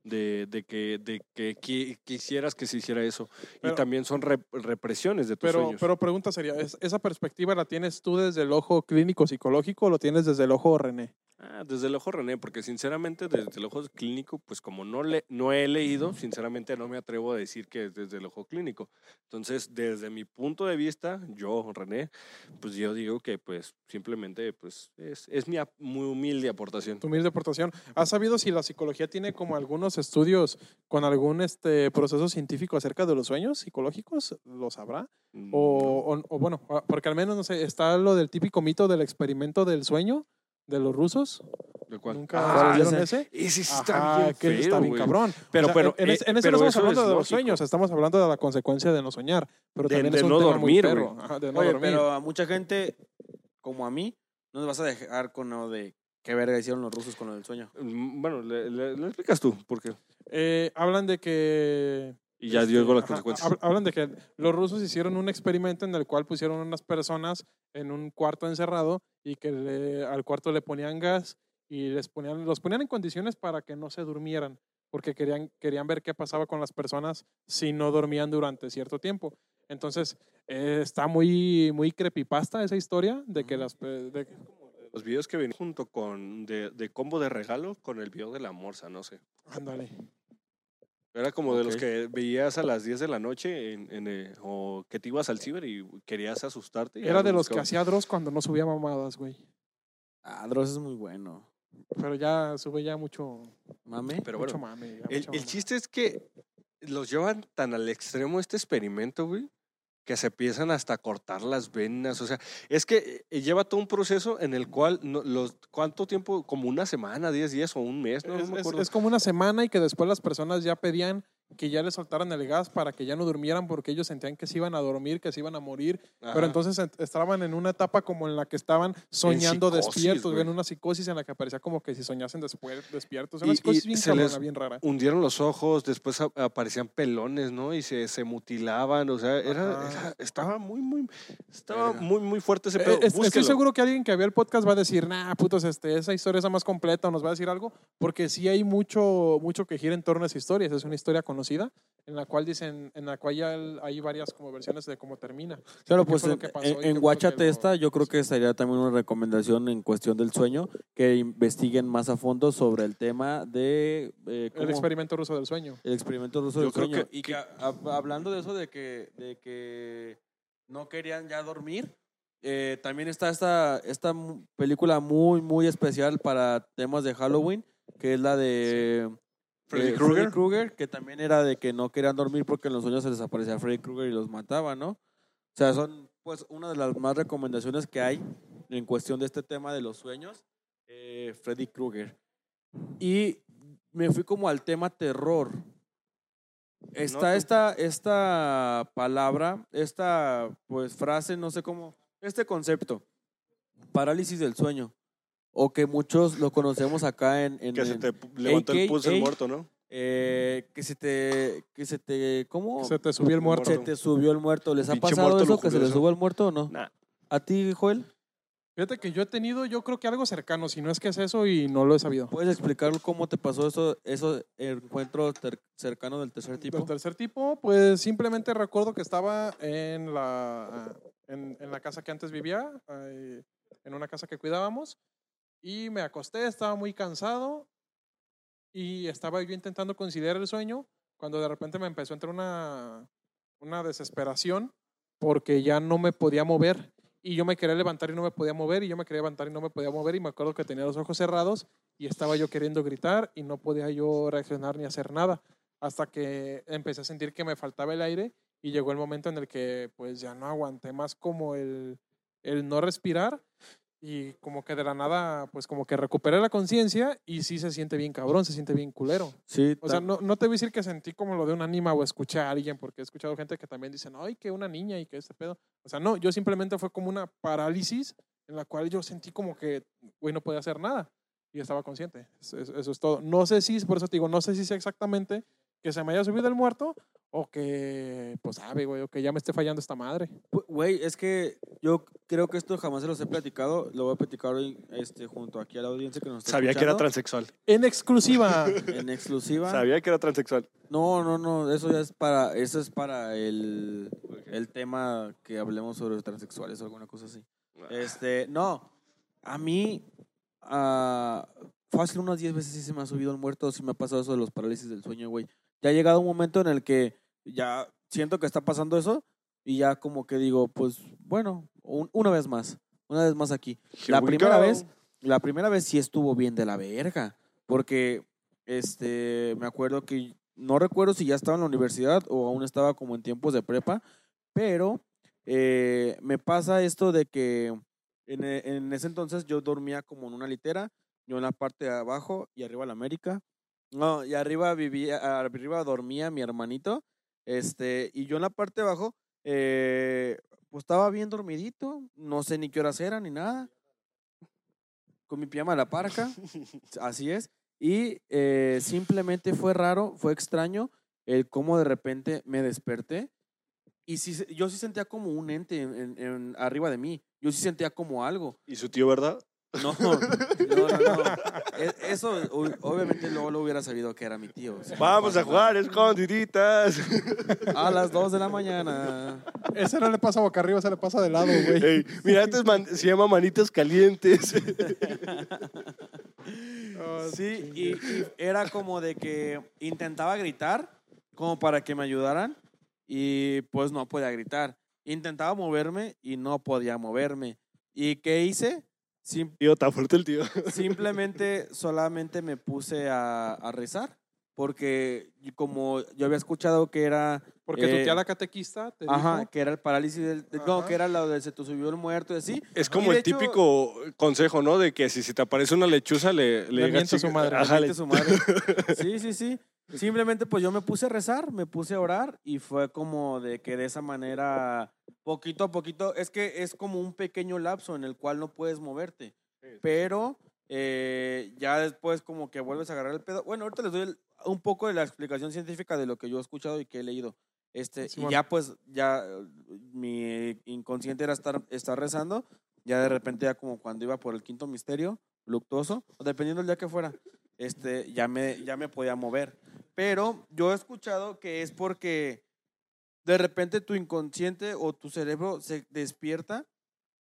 de, de que, de que qui- quisieras que se hiciera eso. Pero- y también son rep- represiones de tus Pero, sueños. pero pregunta sería, ¿es- ¿esa perspectiva la tienes tú desde el ojo clínico psicológico o lo tienes desde el ojo René? Ah, desde el ojo René, porque sinceramente desde el ojo clínico, pues como no, le, no he leído, sinceramente no me atrevo a decir que es desde el ojo clínico. Entonces, desde mi punto de vista, yo, René, pues yo digo que pues simplemente pues es, es mi muy humilde aportación. Tu humilde aportación. ¿Has sabido si la psicología tiene como algunos estudios con algún este proceso científico acerca de los sueños psicológicos? ¿Lo sabrá? Mm, O, o- o bueno, porque al menos, no sé, está lo del típico mito del experimento del sueño de los rusos. ¿de cuál? ¿Nunca Ah, vieron ese- ese? ese sí Ajá, está bien que está feo, bien cabrón. Pero, O sea, pero, en, eh, ese, en ese pero no estamos eso hablando es de los sueños, estamos hablando de la consecuencia de no soñar. Pero De- también de es un no tema muy dormir, perro. güey. Ajá, de no Oye, dormir. pero a mucha gente, como a mí, no nos vas a dejar con lo de qué verga hicieron los rusos con lo del sueño. Mm, Bueno, le, le- le explicas tú, porque Eh, hablan de que y ya Este, dio las ajá, consecuencias. hab- Hablan de que los rusos hicieron un experimento en el cual pusieron unas personas en un cuarto encerrado y que le- al cuarto le ponían gas y les ponían, los ponían en condiciones para que no se durmieran, porque querían, querían ver qué pasaba con las personas si no dormían durante cierto tiempo. Entonces, eh, está muy, muy creepypasta esa historia de que las... pe- de- Los videos que venían junto con de, de combo de regalo con el video de la morsa, no sé. ándale. Era como de los que veías a las 10 de la noche en, en, eh, o que te ibas al ciber y querías asustarte. y Era de los que hacía Dross cuando no subía mamadas, güey. Ah, Dross es muy bueno. Pero ya sube ya mucho, Mame. Pero mucho bueno, mame. ya el, chiste es que los llevan tan al extremo este experimento, güey, que se empiezan hasta a cortar las venas. O sea, es que eh, lleva todo un proceso en el cual, no, los, ¿cuánto tiempo? Como una semana, 10 días o un mes, no, me es- acuerdo. es como una semana y que después las personas ya pedían que ya les soltaran el gas para que ya no durmieran porque ellos sentían que se iban a dormir, que se iban a morir. Ajá. Pero entonces ent- estaban en una etapa como en la que estaban soñando psicosis, despiertos, güey. en una psicosis en la que parecía como que si soñasen después, despiertos. Y- Una y psicosis bien se cabrona, les- bien rara. hundieron los ojos, después aparecían pelones, ¿no? Y se, se mutilaban, o sea, era, era- estaba muy, muy, estaba Verga. muy, muy fuerte ese Eh, pedo. es- estoy seguro que alguien que vea el podcast va a decir, nah, putos, este, esa historia es la más completa o nos va a decir algo, porque sí hay mucho, mucho que gira en torno a esa historia. Es una historia conocida en la cual dicen, en la cual ya hay varias como versiones de cómo termina. Claro, ¿Qué pues en, en- Guachate esta, yo creo que sería también una recomendación en cuestión del sueño, que investiguen más a fondo sobre el tema de eh, El experimento ruso del sueño. el experimento ruso Yo del creo sueño. que- y que, a- a- hablando de eso, de que, de que no querían ya dormir, eh, también está esta, esta película muy, muy especial para temas de Halloween, que es la de... Freddy eh, Krueger. Krueger, que también era de que no querían dormir porque en los sueños se les aparecía Freddy Krueger y los mataba, ¿no? O sea, son pues una de las más recomendaciones que hay en cuestión de este tema de los sueños, eh, Freddy Krueger. Y me fui como al tema terror. Está esta, esta palabra, esta pues frase, no sé cómo, este concepto, parálisis del sueño, o que muchos lo conocemos acá en... en- Que se te levantó el pulso el muerto, ¿no? eh, que se te, que se te, ¿cómo? Se te subió el muerto. Se te subió el muerto. ¿Les ha pasado eso, que se les suba el muerto o no? Nah. ¿A ti, Joel? Fíjate que yo he tenido, yo creo que algo cercano, si no es que es eso y no lo he sabido. ¿Puedes explicar cómo te pasó eso, esos encuentros ter- cercanos del tercer tipo? Del tercer tipo, pues simplemente recuerdo que estaba en la, en, en la casa que antes vivía, en una casa que cuidábamos, y me acosté, estaba muy cansado y estaba yo intentando conciliar el sueño cuando de repente me empezó a entrar una, una desesperación porque ya no me podía mover y yo me quería levantar y no me podía mover y yo me quería levantar y no me podía mover y me acuerdo que tenía los ojos cerrados y estaba yo queriendo gritar y no podía yo reaccionar ni hacer nada. hasta que empecé a sentir que me faltaba el aire y llegó el momento en el que pues ya no aguanté más como el, el no respirar y como que de la nada pues como que recuperé la conciencia y sí se siente bien cabrón, se siente bien culero. Sí, O sea, no, no te voy a decir que sentí como lo de un anima o escuché a alguien, porque he escuchado gente que también dicen, ay, que una niña y que este pedo. O sea, no, yo simplemente fue como una parálisis en la cual yo sentí como que, güey, no podía hacer nada y estaba consciente. Eso, eso- eso es todo. No sé si, por eso te digo, no sé si sea exactamente que se me haya subido el muerto o que, pues, sabe, güey, o que ya me esté fallando esta madre. Güey, es que yo creo que esto jamás se los he platicado. Lo voy a platicar hoy este, junto aquí a la audiencia que nos está Sabía que era transexual. En exclusiva. En exclusiva. Sabía que era transexual. No, no, no. Eso ya es para, eso es para el, el tema que hablemos sobre transexuales o alguna cosa así. Este, no. A mí, ah, fácil unas 10 veces sí se me ha subido el muerto, sí me ha pasado eso de los parálisis del sueño, güey. Ya ha llegado un momento en el que ya siento que está pasando eso y ya como que digo, pues bueno, un- una vez más, una vez más aquí. La Here primera go. vez, la primera vez sí estuvo bien de la verga, porque este, me acuerdo que no recuerdo si ya estaba en la universidad o aún estaba como en tiempos de prepa, pero eh, me pasa esto de que en, en ese entonces yo dormía como en una litera, yo en la parte de abajo y arriba la América. No, y arriba vivía, arriba dormía mi hermanito, este, y yo en la parte de abajo, eh, pues estaba bien dormidito, no sé ni qué horas eran ni nada, con mi pijama de la parca, así es, y eh, simplemente fue raro, fue extraño el cómo de repente me desperté y sí, yo sí sentía como un ente en- en- en- arriba de mí, yo sí sentía como algo. ¿Y su tío, verdad? No, no, no, no. E- Eso obviamente luego lo hubiera sabido que era mi tío. o sea, Vamos a jugar escondiditas. A las 2 de la mañana. Ese no le pasa boca arriba, se le pasa de lado, güey. Ey, mira, este es man- se llama Manitas Calientes. Sí, y, y era como de que intentaba gritar como para que me ayudaran y pues no podía gritar. Intentaba moverme y no podía moverme. ¿Y qué hice? Sim- Tío, está fuerte el tío. simplemente solamente me puse a, a rezar porque como yo había escuchado que era Porque Eh, tu tía la catequista te ajá, dijo, que era el parálisis del de- no, que era lo de se te subió el muerto y así. Es como el hecho, típico consejo, ¿no? De que si se te aparece una lechuza, le, Le digas miente a su madre. Ajá, Miente le- su madre. Sí, sí, sí. Simplemente pues yo me puse a rezar, me puse a orar y fue como de que de esa manera, poquito a poquito, es que es como un pequeño lapso en el cual no puedes moverte, pero eh, ya después como que vuelves a agarrar el pedo. Bueno, ahorita les doy el- un poco de la explicación científica de lo que yo he escuchado y que he leído. Este, y ya pues, ya mi inconsciente era estar, estar rezando, ya de repente ya como cuando iba por el quinto misterio, luctuoso, o dependiendo del día que fuera, este, ya me, ya me podía mover. Pero yo he escuchado que es porque de repente tu inconsciente o tu cerebro se despierta,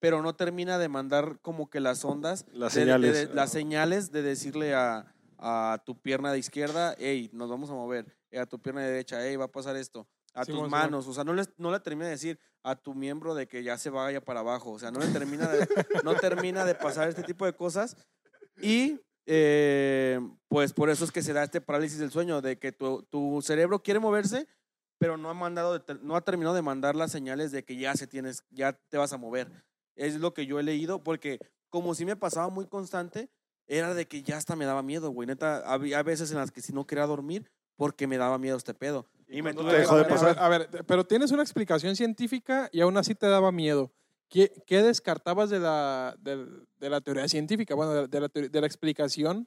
pero no termina de mandar como que las ondas, Las de- de- señales. de- las señales de decirle a, a tu pierna de izquierda, hey, nos vamos a mover, eh, a tu pierna derecha, hey, va a pasar esto, a Simón, tus manos, o sea, no le, no le termina de decir a tu miembro de que ya se vaya para abajo, o sea, no le termina de, no termina de pasar este tipo de cosas y eh, pues por eso es que se da este parálisis del sueño, de que tu, tu cerebro quiere moverse, pero no ha mandado, de no ha terminado de mandar las señales de que ya se tienes, ya te vas a mover. Es lo que yo he leído, porque como si me pasaba muy constante, era de que ya hasta me daba miedo, güey. Neta, había veces en las que si no quería dormir porque me daba miedo este pedo. Y me tuve que ver, a ver, pero tienes una explicación científica y aún así te daba miedo. ¿Qué, qué descartabas de la, del- de, la teoría científica? Bueno, de, de la, teoría- de la explicación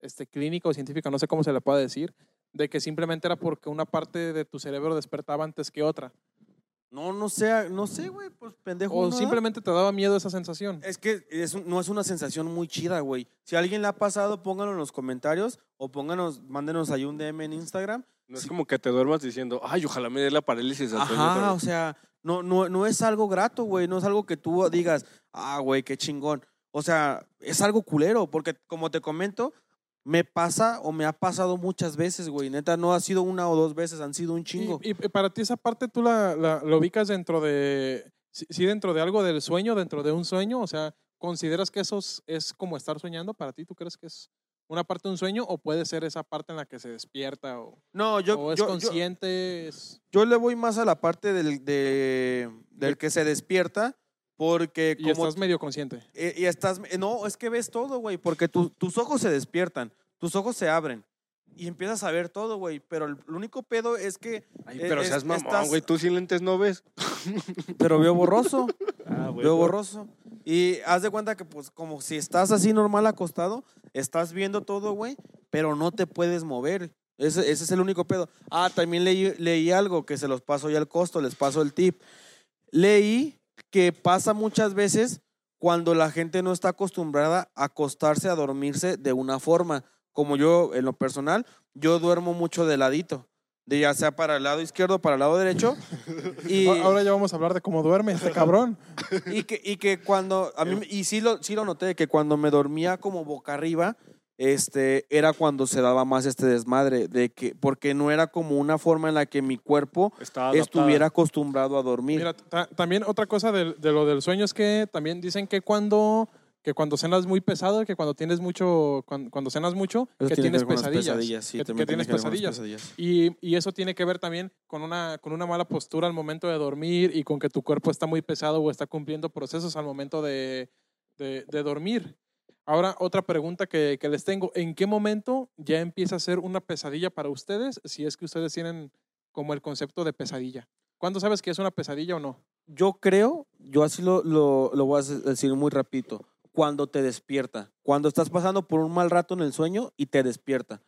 este, clínica o científica, no sé cómo se le puede decir, de que simplemente era porque una parte de tu cerebro despertaba antes que otra. No, no sé, no sé, güey, pues pendejo. O ¿eh? simplemente te daba miedo esa sensación. Es que es no es una sensación muy chida, güey. Si a alguien le ha pasado, pónganlo en los comentarios o pónganos, mándenos ahí un DM en Instagram. No es Sí. como que te duermas diciendo, ay, ojalá me dé la parálisis Ajá, o vez". sea, no, no, no es algo grato, güey. No es algo que tú digas, ah, güey, qué chingón. O sea, es algo culero, porque como te comento, me pasa o me ha pasado muchas veces, güey. Neta, no ha sido una o dos veces, han sido un chingo. Y, y para ti esa parte tú la, la, la ubicas dentro de, sí, sí, dentro de algo del sueño, dentro de un sueño, o sea, ¿consideras que eso es, es como estar soñando para ti? ¿Tú crees que es una parte de un sueño o puede ser esa parte en la que se despierta o, No, yo, o es yo- yo- consciente. es- yo le voy más a la parte del, de- del que se despierta porque y como estás medio consciente. Eh, y estás, eh, no, es que ves todo, güey, porque tu- tus ojos se despiertan, tus ojos se abren y empiezas a ver todo, güey, pero el, único pedo es que, Ay, Eh, pero es- seas mamón, estás- güey. Tú sin lentes no ves. pero veo borroso, Ah, veo borroso. Y haz de cuenta que, pues, como si estás así normal acostado, estás viendo todo, güey, pero no te puedes mover. Ese, ese es el único pedo. Ah, también leí, leí algo que se los paso ya al costo, les paso el tip. Leí que pasa muchas veces cuando la gente no está acostumbrada a acostarse, a dormirse de una forma. Como yo, en lo personal, yo duermo mucho de ladito. De ya sea para el lado izquierdo, para el lado derecho. Y, Ahora ya vamos a hablar de cómo duerme este cabrón. y que, y que cuando, a mí, y sí lo, sí lo noté, que cuando me dormía como boca arriba, este, era cuando se daba más este desmadre, de que, porque no era como una forma en la que mi cuerpo estuviera acostumbrado a dormir. Mira, ta- también otra cosa de, de lo del sueño es que también dicen que cuando que cuando cenas muy pesado, que cuando tienes mucho, cuando, cuando cenas mucho, Eso que tiene tienes pesadillas. sí, que, tienes que pesadillas. Y, y eso tiene que ver también con una, con una mala postura al momento de dormir y con que tu cuerpo está muy pesado o está cumpliendo procesos al momento de, de- de dormir. Ahora, otra pregunta que, que les tengo. ¿En qué momento ya empieza a ser una pesadilla para ustedes si es que ustedes tienen como el concepto de pesadilla? ¿Cuándo sabes que es una pesadilla o no? Yo creo, yo así lo, lo, lo voy a decir muy rapidito, cuando te despierta, cuando estás pasando por un mal rato en el sueño y te despierta.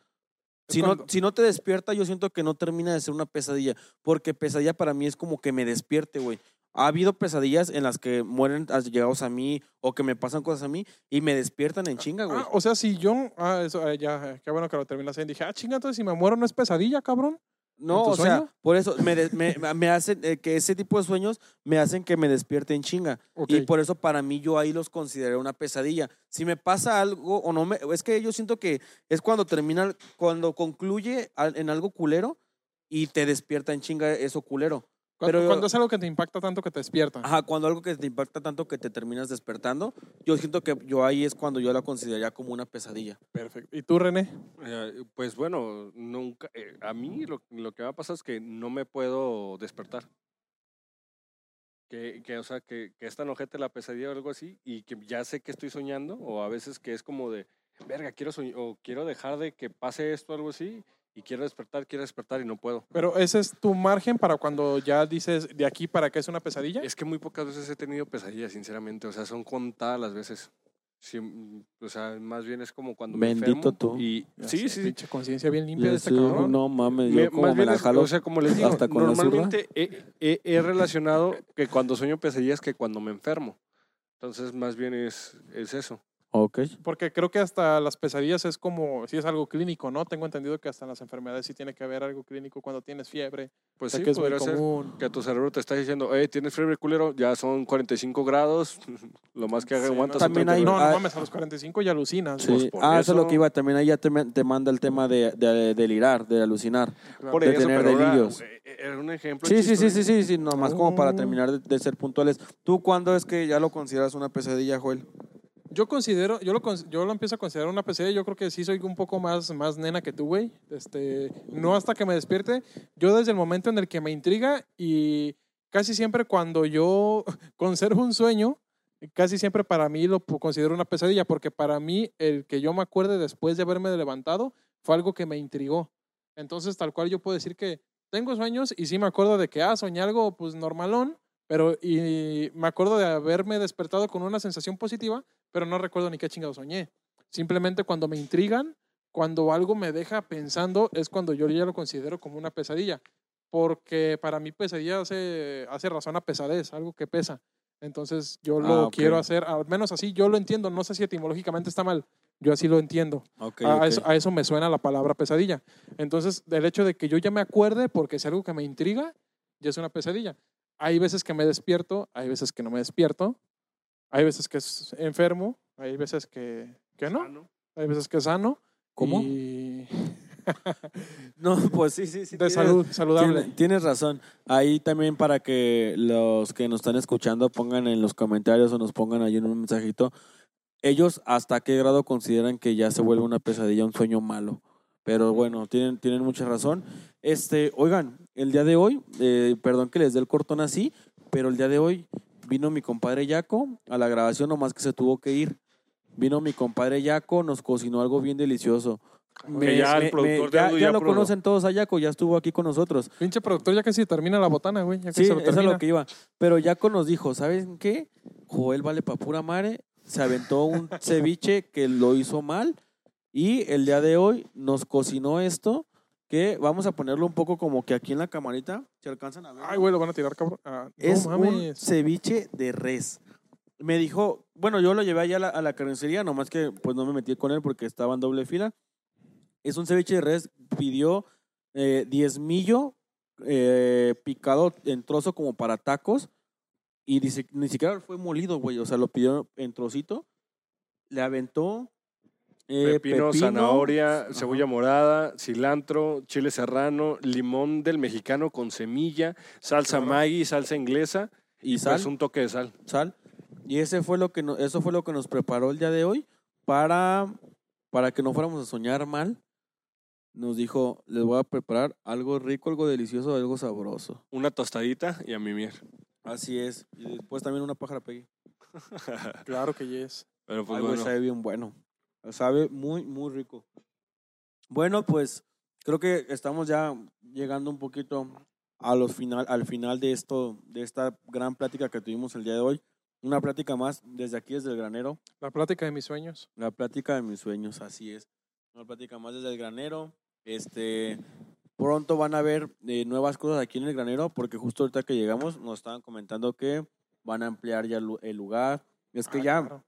Es Si no, si no te despierta, yo siento que no termina de ser una pesadilla, porque pesadilla para mí es como que me despierte, güey. Ha habido pesadillas en las que mueren llegados a mí o que me pasan cosas a mí y me despiertan en chinga, güey. Ah, o sea, si yo, ah, eso, eh, ya, qué bueno que lo terminas ahí. Dije, ah, chinga, entonces si me muero no es pesadilla, cabrón. No, o sea, por eso me, de- me, me hacen eh, que ese tipo de sueños me hacen que me despierte en chinga. Ok. Y por eso para mí yo ahí los consideré una pesadilla. Si me pasa algo o no me... Es que yo siento que es cuando termina, cuando concluye al- en algo culero y te despierta en chinga eso culero. Cu- pero- cuando es algo que te impacta tanto que te despierta. Ajá, cuando algo que te impacta tanto que te terminas despertando, yo siento que yo ahí es cuando yo la consideraría como una pesadilla. Perfecto. ¿Y tú, René? Eh, Pues bueno, nunca. eh, a mí lo, lo que me ha pasado es que no me puedo despertar. Que, que, o sea, que, que es tan ojete la pesadilla o algo así, y que ya sé que estoy soñando, o a veces que es como de, verga, quiero soñ- o quiero dejar de que pase esto o algo así, y quiero despertar, quiero despertar y no puedo. Pero ese es tu margen para cuando ya dices de aquí para qué es una pesadilla. Es que muy pocas veces he tenido pesadillas, sinceramente, o sea, son contadas las veces. Sí, mm, o sea, más bien es como cuando me Bendito enfermo tú. Y, Ya sí, sé, sí, Pinche conciencia bien limpia de este Sí, cabrón. no mames, Me- yo como más me bien la es- jalo o sea, como les digo, hasta con la normalmente he, he- he relacionado que cuando sueño pesadillas que cuando me enfermo. Entonces, más bien es, es eso. Ok. Porque creo que hasta las pesadillas es como, si es algo clínico, ¿no? Tengo entendido que hasta en las enfermedades sí tiene que haber algo clínico cuando tienes fiebre. Pues o sea, sí, que es muy podría ser común. que tu cerebro te está diciendo, hey, tienes fiebre culero, ya son 45 grados, lo más que haga Sí, aguantas. no, También hay- 39". No, no ah, mames, a los 45 ya alucinas. Sí. Pues por ah, eso es lo que iba. También ahí ya te, te manda el tema de, de delirar, de alucinar. Claro. Por de eso, tener delirios. eh, Era un ejemplo. Sí, sí, sí, sí, sí, sí, nomás como para Oh. terminar de, de ser puntuales. ¿Tú cuándo es que ya lo consideras una pesadilla, Joel? Yo considero, yo lo, yo lo empiezo a considerar una pesadilla. Yo creo que sí soy un poco más, más nena que tú, güey. Este, no hasta que me despierte. Yo desde el momento en el que me intriga y casi siempre cuando yo conservo un sueño, casi siempre para mí lo considero una pesadilla, porque para mí el que yo me acuerde después de haberme levantado fue algo que me intrigó. Entonces, tal cual yo puedo decir que tengo sueños y sí me acuerdo de que, ah, soñé algo pues normalón, pero y me acuerdo de haberme despertado con una sensación positiva, pero no recuerdo ni qué chingado soñé. Simplemente cuando me intrigan, cuando algo me deja pensando, es cuando yo ya lo considero como una pesadilla. Porque para mí pesadilla hace, hace razón a pesadez, algo que pesa. Entonces yo lo Ah, quiero hacer, al menos así yo lo entiendo. No sé si etimológicamente está mal, yo así lo entiendo. A. Eso, a eso me suena la palabra pesadilla. Entonces, del hecho de que yo ya me acuerde porque es algo que me intriga, ya es una pesadilla. Hay veces que me despierto, hay veces que no me despierto, hay veces que es enfermo, hay veces que, que no, Sano. hay veces que sano. ¿Cómo? Y No, pues sí, sí, sí. de tienes- salud, saludable. tiene- Tienes razón. Ahí también para que los que nos están escuchando pongan en los comentarios o nos pongan ahí en un mensajito ellos hasta qué grado consideran que ya se vuelve una pesadilla, un sueño malo. Pero bueno, tienen, tienen mucha razón. Este, oigan, el día de hoy, eh, perdón que les dé el cortón así, pero el día de hoy vino mi compadre Yaco a la grabación, nomás que se tuvo que ir. Vino mi compadre Yaco, nos cocinó algo bien delicioso. Que ya el productor de ya, ya ya lo probó. conocen todos a Yaco, ya estuvo aquí con nosotros. Pinche productor ya casi termina la botana, güey. Ya casi Sí, lo eso es lo que iba. Pero Yaco nos dijo, ¿saben qué? Joel vale pa' pura madre. Se aventó un ceviche que lo hizo mal. Y el día de hoy nos cocinó esto. Que vamos a ponerlo un poco como que aquí en la camarita. ¿Se alcanzan a ver? Ay, güey, lo van a tirar, cabrón. Ah, es no un ceviche de res. Me dijo, bueno, yo lo llevé allá a la, a la carnicería, nomás que pues no me metí con él porque estaba en doble fila. Es un ceviche de res, pidió eh, diezmillo eh, picado en trozo como para tacos y dice, ni siquiera fue molido, güey, o sea, lo pidió en trocito, le aventó eh, Pepino, zanahoria, Ajá. cebolla morada, cilantro, chile serrano, limón del mexicano con semilla, salsa Claro. Maggi, salsa inglesa y y sal. pues un toque de sal. sal. Y ese fue lo que no- eso fue lo que nos preparó el día de hoy para, para que no fuéramos a soñar mal. Nos dijo, les voy a preparar algo rico, algo delicioso, algo sabroso. Una tostadita y a mimir. Así es. Y después también una pájara pegue. Claro que yes. Pero pues Ay, bueno, sabe bien bueno. Sabe muy, muy rico. Bueno, pues creo que estamos ya llegando un poquito a los final, al final de esto, de esta gran plática que tuvimos el día de hoy. Una plática más desde aquí, desde el granero. La plática de mis sueños. La plática de mis sueños, así es. Una plática más desde el granero. Este, pronto van a ver eh, nuevas cosas aquí en el granero, porque justo ahorita que llegamos nos estaban comentando que van a ampliar ya el lu- el lugar. Es que Ah, ya claro.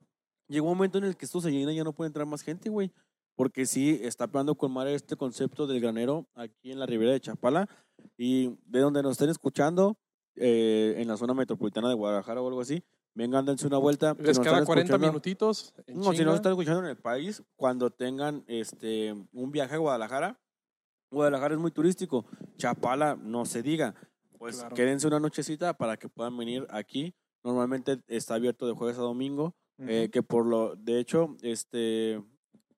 Llegó un momento en el que esto se llena y ya no puede entrar más gente, güey. Porque sí, está pegando con madre este concepto del granero aquí en la ribera de Chapala. Y de donde nos estén escuchando, eh, en la zona metropolitana de Guadalajara o algo así, vengan, dense una vuelta. Les están 40 escuchando- minutitos. no, si no están escuchando en el país, cuando tengan este un viaje a Guadalajara, Guadalajara es muy turístico, Chapala no se diga, pues Claro. quédense una nochecita para que puedan venir aquí. Normalmente está abierto de jueves a domingo, eh, que por lo, de hecho, este,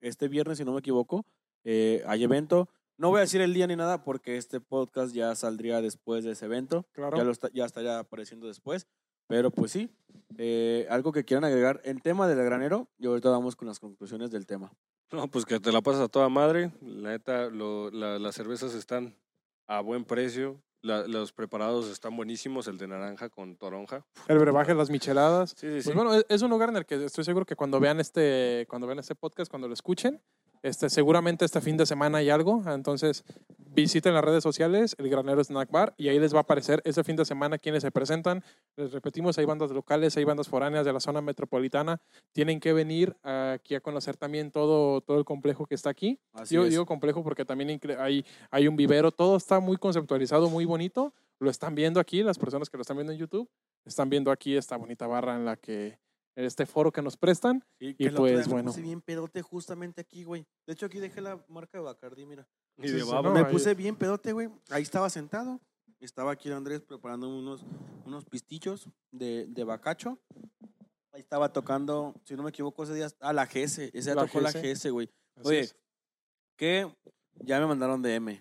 este viernes, si no me equivoco, eh, hay evento. No voy a decir el día ni nada porque este podcast ya saldría después de ese evento. Claro. Ya, lo está, ya estaría apareciendo después. Pero pues sí, eh, algo que quieran agregar en tema del granero y ahorita vamos con las conclusiones del tema. no, pues que te la pasas a toda madre. La neta, lo- la- las cervezas están a buen precio. La- los preparados están buenísimos. El de naranja con toronja. El brebaje, las micheladas. Sí, sí, sí. Pues bueno, es- es un lugar en el que estoy seguro que cuando vean este, cuando vean este podcast, cuando lo escuchen, este, seguramente este fin de semana hay algo. Entonces, visiten las redes sociales, el Granero Snack Bar, y ahí les va a aparecer ese fin de semana quienes se presentan. Les repetimos, hay bandas locales, hay bandas foráneas de la zona metropolitana. Tienen que venir aquí a conocer también todo, todo el complejo que está aquí. Así Yo es. digo complejo porque también hay, hay un vivero, todo está muy conceptualizado, muy bonito. Lo están viendo aquí, las personas que lo están viendo en YouTube, están viendo aquí esta bonita barra en la que, este foro que nos prestan. Sí, y que día pues, me bueno. puse bien pedote justamente aquí, güey. De hecho, aquí dejé la marca de Bacardi, mira. Y Sí, de sí, no, me puse bien pedote, güey. Ahí estaba sentado. Estaba aquí el Andrés preparando unos, unos pistillos de, de bacacho. Ahí estaba tocando, si no me equivoco, ese día, ah, la GS. Ese día La tocó la GS. GS, güey. Oye, es. que ya me mandaron DM,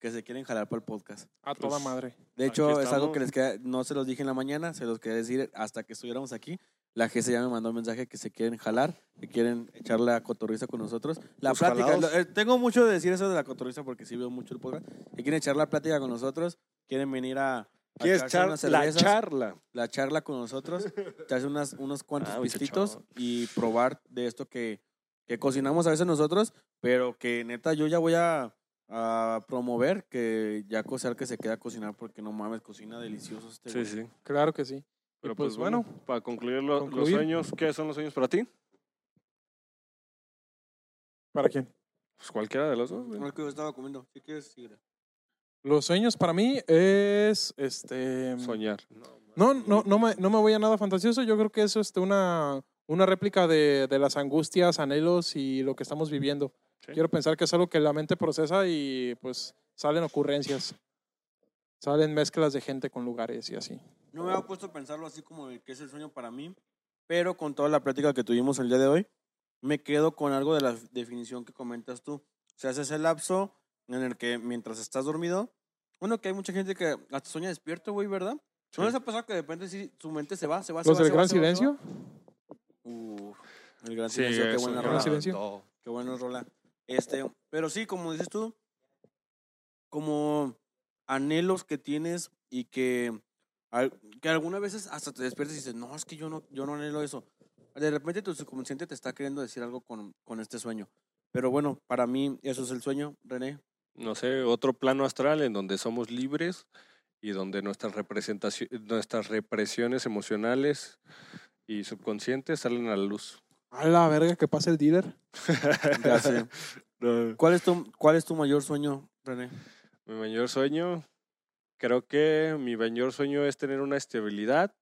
que se quieren jalar para el podcast. a toda pues, madre. De hecho, es algo que les queda, no se los dije en la mañana, se los quería decir hasta que estuviéramos aquí. La GS ya me mandó un mensaje que se quieren jalar, que quieren echarle a cotorriza con nosotros. La Los plática, jalados. eh, tengo mucho de decir eso de la cotorriza porque sí veo mucho el podcast. Que quieren echar la plática con nosotros, quieren venir a, a ¿Quieres echarse echar unas la cervezas, charla? la charla con nosotros, echarse unas, unos cuantos Ah, pistitos y probar de esto que, que cocinamos a veces nosotros, pero que neta yo ya voy a, a promover que ya sea el que se queda a cocinar porque no mames, cocina delicioso este Sí, güey. sí. Claro que sí. Pero pues, pues bueno, bueno, para concluir, lo- los sueños, ¿qué son los sueños para ti? ¿para quién? Pues cualquiera de los dos. güey. No, es que yo estaba comiendo. ¿Qué quieres decir? Los sueños para mí es este Soñar. No, no, no me, no me voy a nada fantasioso. Yo creo que eso es este, una, una réplica de, de las angustias, anhelos y lo que estamos viviendo. Sí. Quiero pensar que es algo que la mente procesa y pues salen ocurrencias. Salen mezclas de gente con lugares y así. No me había puesto a pensarlo así como de que es el sueño para mí, pero con toda la plática que tuvimos el día de hoy, me quedo con algo de la definición que comentas tú. O sea, ese es el lapso en el que mientras estás dormido, bueno, que hay mucha gente que hasta sueña despierto, güey, ¿verdad? ¿No Sí. les ha pasado que de repente sí, su mente se va, se va, Los se va, gran se va, se va? silencio. Uf, el gran Sí, silencio, qué buena gran rola. silencio. No. Qué bueno, Rola. Este, pero sí, como dices tú, como anhelos que tienes y que, que algunas veces hasta te despiertas y dices, no, es que yo no, yo no anhelo eso. De repente tu subconsciente te está queriendo decir algo con, con este sueño. Pero bueno, para mí eso es el sueño, René. no sé, otro plano astral en donde somos libres y donde nuestras representaciones, nuestras represiones emocionales y subconscientes salen a la luz. A la verga que pasa el dealer. Ya sé. No, ¿Cuál es tu, cuál es tu mayor sueño, René? Mi mayor sueño, creo que mi mayor sueño es tener una estabilidad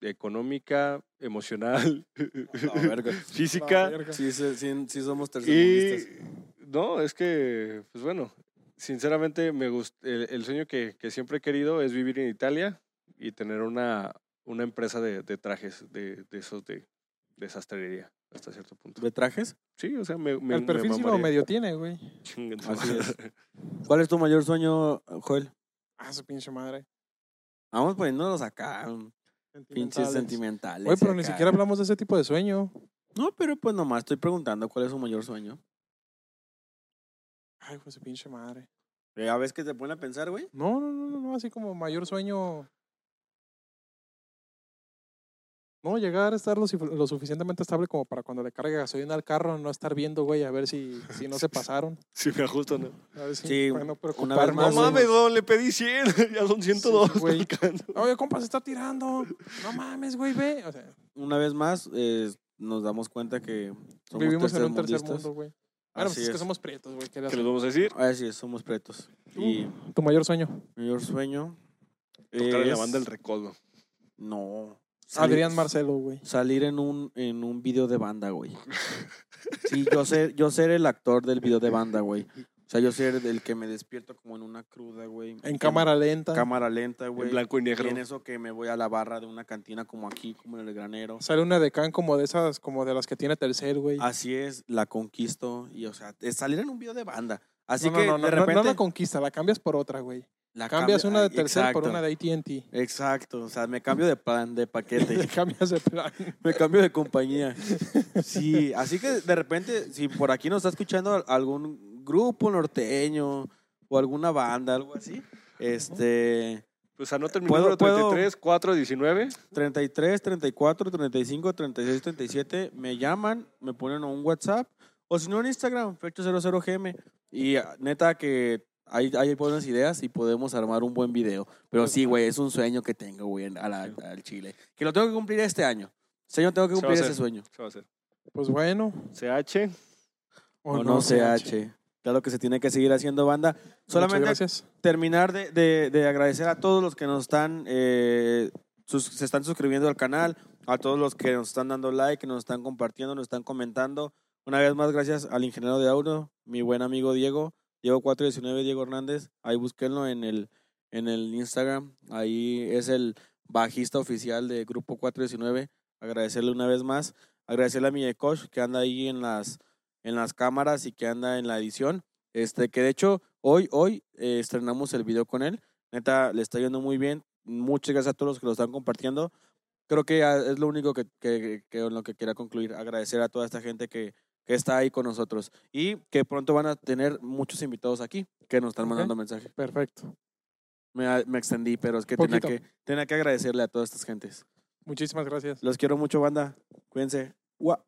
económica, emocional, verga. Física. verga. Sí, sí, sí, sí somos Y tercermundistas. no, es que, pues bueno, sinceramente me gusta, el, el sueño que, que siempre he querido es vivir en Italia y tener una, una empresa de, de trajes, de, de esos de, de sastrería, hasta cierto punto. ¿De trajes? Sí, o sea, me, me El perfil sí lo medio tiene, güey. Así es. ¿Cuál es tu mayor sueño, Joel? Ah, su pinche madre. Vamos poniéndonos acá, pinches Sentimentales. Güey, pero ni siquiera hablamos de ese tipo de sueño. No, pero pues nomás estoy preguntando cuál es su mayor sueño. Ay, pues su pinche madre. Ya ves que te pone a pensar, güey. No, no, no, no, no, así como mayor sueño. No, llegar a estar lo, suf- lo suficientemente estable como para cuando le cargue gasolina al carro, no estar viendo, güey, a ver si, si no se pasaron. Sí, me ajusto, ¿no? A ver si Sí, para no una preocuparme. No más, güey. mames, don, le pedí 100, ya son 102. Sí, güey. Oye, compa, se está tirando. No mames, güey, ve. O sea, Una vez más, eh, nos damos cuenta que somos vivimos en un tercer mundo, güey. Bueno, pues es que es. somos prietos, güey. ¿qué ¿Qué les vamos a decir? Así es, somos pretos. Y Tu mayor sueño. mi mayor sueño. Tocar en la es- banda El Recodo. No. Salir- Adrián Marcelo, güey. Salir en un, en un video de banda, güey. Sí, yo ser, yo ser el actor del video de banda, güey. O sea, yo ser el que me despierto como en una cruda, güey. En cámara lenta. Cámara lenta, güey. En blanco y Y negro. en eso que me voy a la barra de una cantina como aquí, como en el granero. Sale una de can como de esas, como de las que tiene Telcel, güey. Así es, la conquisto. Y, o sea, salir en un video de banda. Así no, que no, no, de repente. no la conquista, la cambias por otra, güey. la Cambias una de Telcel por una de AT&T. Exacto, o sea, me cambio de plan, de paquete. cambias de plan. me cambio de compañía. Sí, así que de repente, si por aquí nos está escuchando algún grupo norteño o alguna banda, algo así, este. Pues anota mi ¿Puedo- número puedo? 33 419. 33, 34, 35, 36, 37, me llaman, me ponen un WhatsApp o si no en Instagram, Fecho00GM. Y ah, neta que hay, hay buenas ideas y podemos armar un buen video. Pero sí, güey, es un sueño que tengo, güey, a la- al Chile. Que lo tengo que cumplir este año. Año tengo que Se va a cumplir hacer. ese sueño. ¿Qué va a hacer? Pues bueno. CH. O no CH. Claro que se tiene que seguir haciendo banda. Solamente gracias. terminar de, de- de agradecer a todos los que nos están, eh, sus- se están suscribiendo al canal, a todos los que nos están dando like, que nos están compartiendo, nos están comentando. Una vez más, gracias al ingeniero de audio, mi buen amigo Diego, Diego 419, Diego Hernández. Ahí búsquenlo en el, en el Instagram. Ahí es el bajista oficial de Grupo 419. Agradecerle una vez más. Agradecerle a mi coach que anda ahí en las, en las cámaras y que anda en la edición. Este, que de hecho, hoy, hoy eh, estrenamos el video con él. Neta, le está yendo muy bien. Muchas gracias a todos los que lo están compartiendo. Creo que es lo único que, que, lo que quería concluir. Agradecer a toda esta gente que, que está ahí con nosotros. Y que pronto van a tener muchos invitados aquí que nos están mandando mensajes. Perfecto. Me, me extendí, pero es que tenía que, tenía que agradecerle a todas estas gentes. Muchísimas gracias. Los quiero mucho, banda. Cuídense. Gua.